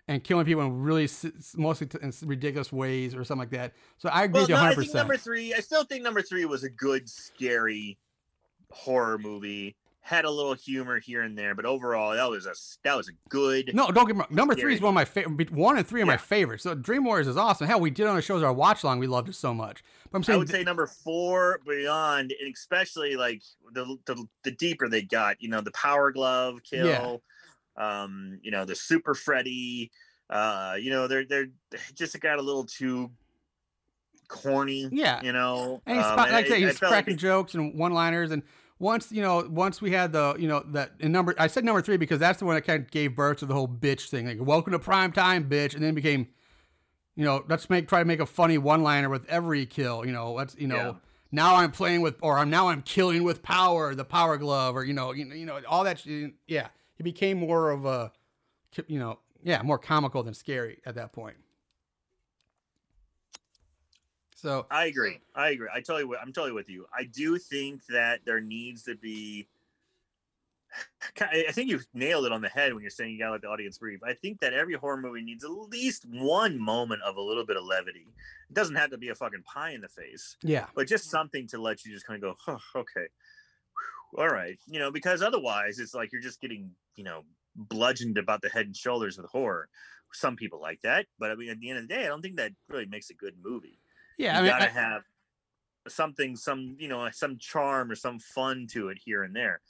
and killing people in really mostly t- in ridiculous ways or something like that. So I agree Well, with you no, 100. I think number three. I still think number three was a good scary horror movie. Had a little humor here and there, but overall, that was a that was a good. No, don't get me wrong. Number three is one of my favorite. One and three are my Yeah. favorites. So Dream Warriors is awesome. Hell, we did on the shows our watch long. We loved it so much. But I'm I saying, would say number four beyond, and especially like the, the the deeper they got. You know, the Power Glove kill. Um, you know, the Super Freddy. Uh, you know, they're they're just got a little too corny. yeah. You know, And he's Um, like I it- say, I he's felt like cracking jokes and one-liners. And once you know, once we had the you know that in number, I said number three because that's the one that kind of gave birth to the whole bitch thing. Like, welcome to prime time, bitch, and then became, you know, let's make try to make a funny one-liner with every kill. You know, let's you know. Yeah. Now I'm playing with, or I'm now I'm killing with power, the power glove, or you know, you know, you know, all that. Yeah, he became more of a, you know, yeah, more comical than scary at that point. So I agree. I agree. I totally. I'm totally with you. I do think that there needs to be. I think you nailed it on the head when you're saying you gotta let the audience breathe. I think that every horror movie needs at least one moment of a little bit of levity. It doesn't have to be a fucking pie in the face, yeah, but just something to let you just kind of go, huh, okay, all right, you know, because otherwise it's like you're just getting, you know, bludgeoned about the head and shoulders with horror. Some people like that, but I mean, at the end of the day, I don't think that really makes a good movie yeah. you I mean, gotta I- have something, some you know, some charm or some fun to it here and there,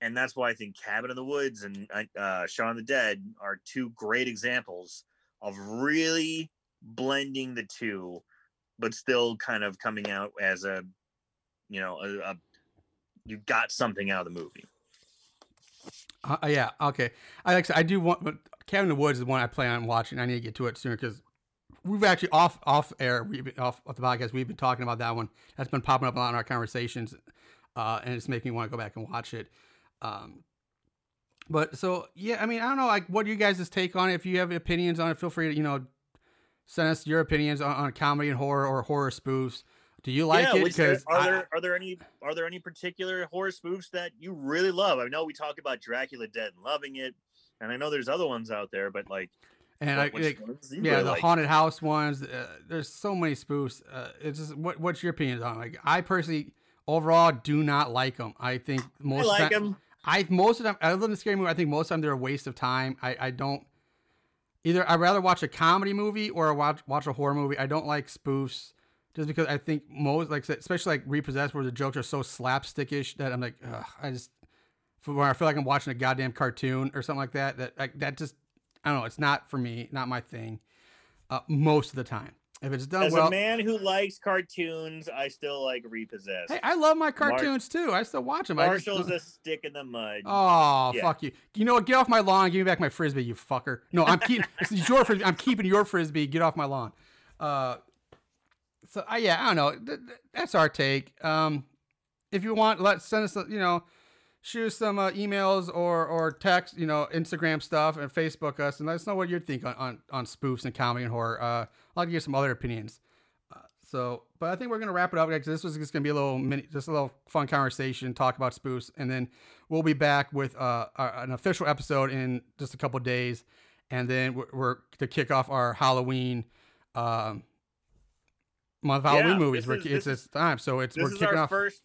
and that's why I think Cabin in the Woods and uh, Shaun of the Dead are two great examples of really blending the two, but still kind of coming out as a, you know, a, a you got something out of the movie. Uh, yeah, okay. I like. I do want, Cabin in the Woods is the one I plan on watching. I need to get to it sooner because we've actually off off air. We've been off, off the podcast. We've been talking about that one. That's been popping up a lot in our conversations, uh, and it's making me want to go back and watch it. Um, but so yeah, I mean, I don't know. Like, what do you guys' take on it? If you have opinions on it, feel free to you know send us your opinions on, on comedy and horror or horror spoofs. Do you like yeah, it? which- are Because I- there are there any are there any particular horror spoofs that you really love? I know we talk about Dracula Dead and loving it, and I know there's other ones out there, but like, and what- I, like, ones do you yeah, really the like? haunted house ones. Uh, there's so many spoofs. Uh, it's just what what's your opinions on? Like I personally, overall, do not like them. I think most I of like time, them. I most of them other than the scary movie, I think most of them they're a waste of time. I I don't either. I'd rather watch a comedy movie or watch watch a horror movie. I don't like spoofs. Just because I think most, like, especially like repossessed, where the jokes are so slapstickish that I'm like, ugh, I just, for where I feel like I'm watching a goddamn cartoon or something like that. That like that just, I don't know. It's not for me, not my thing. Uh, most of the time, if it's done As well, a man who likes cartoons, I still like Repossessed. hey, I love my cartoons too. I still watch them. I just Marshall's don't- a stick in the mud. Oh Yeah. fuck you! You know what? Get off my lawn. Give me back my frisbee, you fucker. No, I'm keeping. it's your frisbee. I'm keeping your frisbee. Get off my lawn. Uh, so I yeah, I don't know. Th- th- that's our take. Um, if you want, let send us. You know, shoot some uh, emails or or text. You know, Instagram stuff and Facebook us, and let us know what you think on on, on spoofs and comedy and horror. Uh, like to get some other opinions. Uh, So, but I think we're gonna wrap it up because this was just gonna be a little mini, just a little fun conversation, talk about spoofs, and then we'll be back with uh, our, an official episode in just a couple days, and then we're, we're to kick off our Halloween. Um, month of Yeah, Halloween movies. We're, is- it's this time, so it's we're kicking our off. first,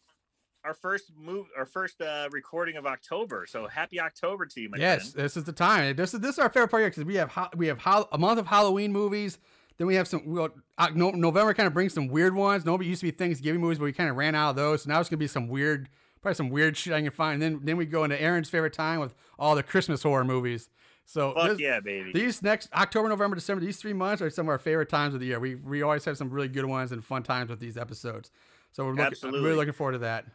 our first move, our first uh, recording of October. So happy October to you, my Yes, friend. this is the time. This is this is our favorite part because we have ho- we have ho- a month of Halloween movies. Then we have some. We'll, uh, no, November kind of brings some weird ones. Nobody used to be Thanksgiving movies, but we kind of ran out of those. So now it's gonna be some weird, probably some weird shit I can find. And then then we go into Aaron's favorite time with all the Christmas horror movies. So Fuck this- yeah, baby. these next October, November, December, these three months are some of our favorite times of the year. We we always have some really good ones and fun times with these episodes. So we're looking, really looking forward to that.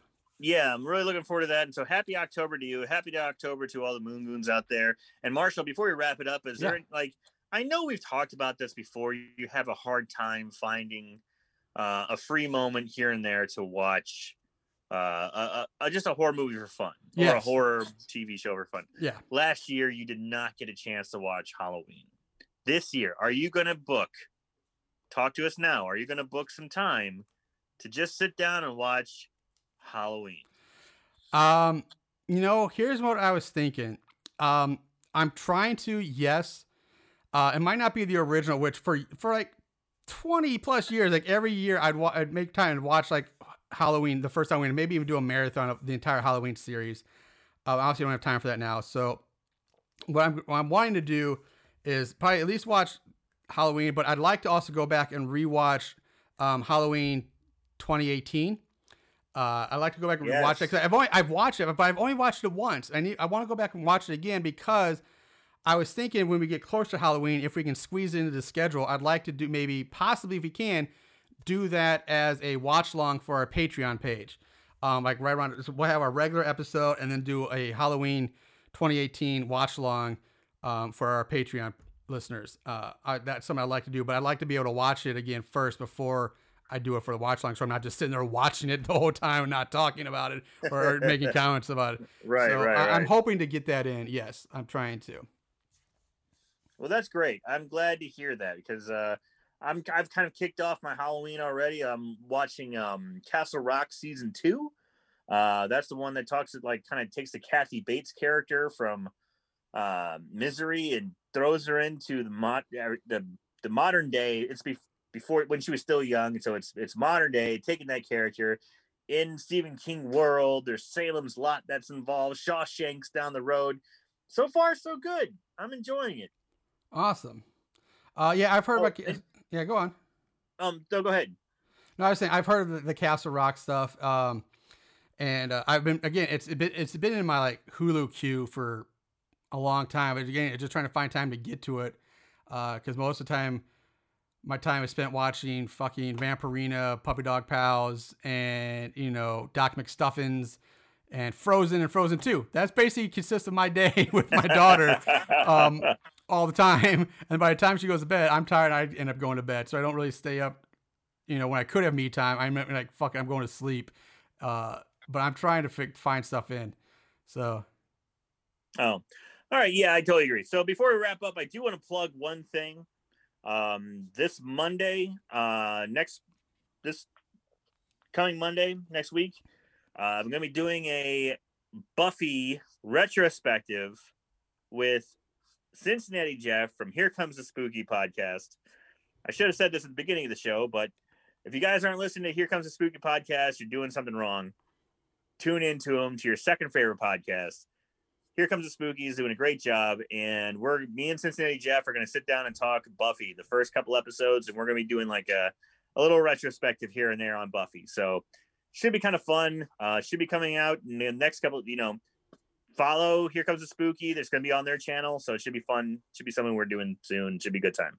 yeah, I'm really looking forward to that. And so happy October to you. Happy to October to all the moon moons out there. And Marshall, before we wrap it up, is Yeah. there like I know we've talked about this before. You have a hard time finding uh, a free moment here and there to watch uh, a, a, just a horror movie for fun or a horror TV show for fun. Yeah. Last year, you did not get a chance to watch Halloween. This year, are you going to book? Talk to us now. Are you going to book some time to just sit down and watch Halloween? Um, you know, here's what I was thinking. Um, I'm trying to yes. Uh, it might not be the original, which for for like 20 plus years, like every year I'd wa- I'd make time to watch like Halloween, the first Halloween, maybe even do a marathon of the entire Halloween series. Uh, obviously, I don't have time for that now. So, what I'm what I'm wanting to do is probably at least watch Halloween, but I'd like to also go back and rewatch um, Halloween 2018. Uh, I'd like to go back and Yes. watch it 'cause I've only I've watched it, but I've only watched it once. I need I want to go back and watch it again because I was thinking when we get closer to Halloween, if we can squeeze it into the schedule, I'd like to do maybe possibly if we can do that as a watch long for our Patreon page. Um, like right around, so we'll have our regular episode and then do a Halloween 2018 watch long um, for our Patreon listeners. Uh, I, that's something I'd like to do, but I'd like to be able to watch it again first before I do it for the watch long, so I'm not just sitting there watching it the whole time not talking about it or making comments about it. Right, so right, I, I'm hoping to get that in. Yes, I'm trying to. Well, that's great. I'm glad to hear that because uh, I'm I've kind of kicked off my Halloween already. I'm watching um, Castle Rock season two. Uh, that's the one that talks it like kind of takes the Kathy Bates character from uh, Misery and throws her into the mod uh, the the modern day. It's be- before when she was still young, so it's it's modern day taking that character in Stephen King world. There's Salem's Lot that's involved. Shawshanks down the road. So far, so good. I'm enjoying it. Awesome. Uh, yeah, I've heard Oh, about. Yeah, go on. Um, so go ahead. No, I was saying I've heard of the, the Castle Rock stuff, um, and uh, I've been again. It's been it's been in my like Hulu queue for a long time. But again, it's just trying to find time to get to it because most of the time, my time is spent watching fucking Vampirina, Puppy Dog Pals, and you know Doc McStuffins, and Frozen and Frozen Two. That's basically consists of my day with my daughter. um, all the time. And by the time she goes to bed, I'm tired. I end up going to bed, so I don't really stay up. You know, when I could have me time, I'm like, fuck, I'm going to sleep. Uh, but I'm trying to fi- find stuff in. So Oh, all right. Yeah, I totally agree. So before we wrap up, I do want to plug one thing. Um, this Monday, uh, next this coming Monday next week, uh, I'm gonna be doing a Buffy retrospective with Cincinnati Jeff from Here Comes the Spooky podcast. I should have said this at the beginning of the show, but if you guys aren't listening to Here Comes the Spooky podcast, you're doing something wrong. Tune into them to your second favorite podcast. Here comes the Spookies doing a great job, and we're me and Cincinnati Jeff are going to sit down and talk Buffy the first couple episodes, and we're going to be doing like a a little retrospective here and there on Buffy. So should be kind of fun. Uh, should be coming out in the next couple. You know, follow Here Comes the Spooky. That's going to be on their channel, so it should be fun. Should be something we're doing soon. Should be a good time.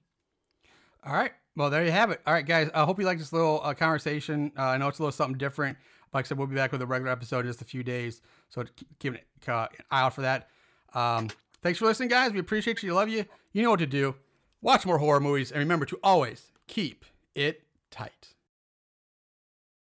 All right. Well, there you have it. All right, guys. I hope you like this little uh, conversation. Uh, I know it's a little something different. Like I said, we'll be back with a regular episode in just a few days. So keep keep an uh, eye out for that. Um, thanks for listening, guys. We appreciate you. Love you. You know what to do. Watch more horror movies. And remember to always keep it tight.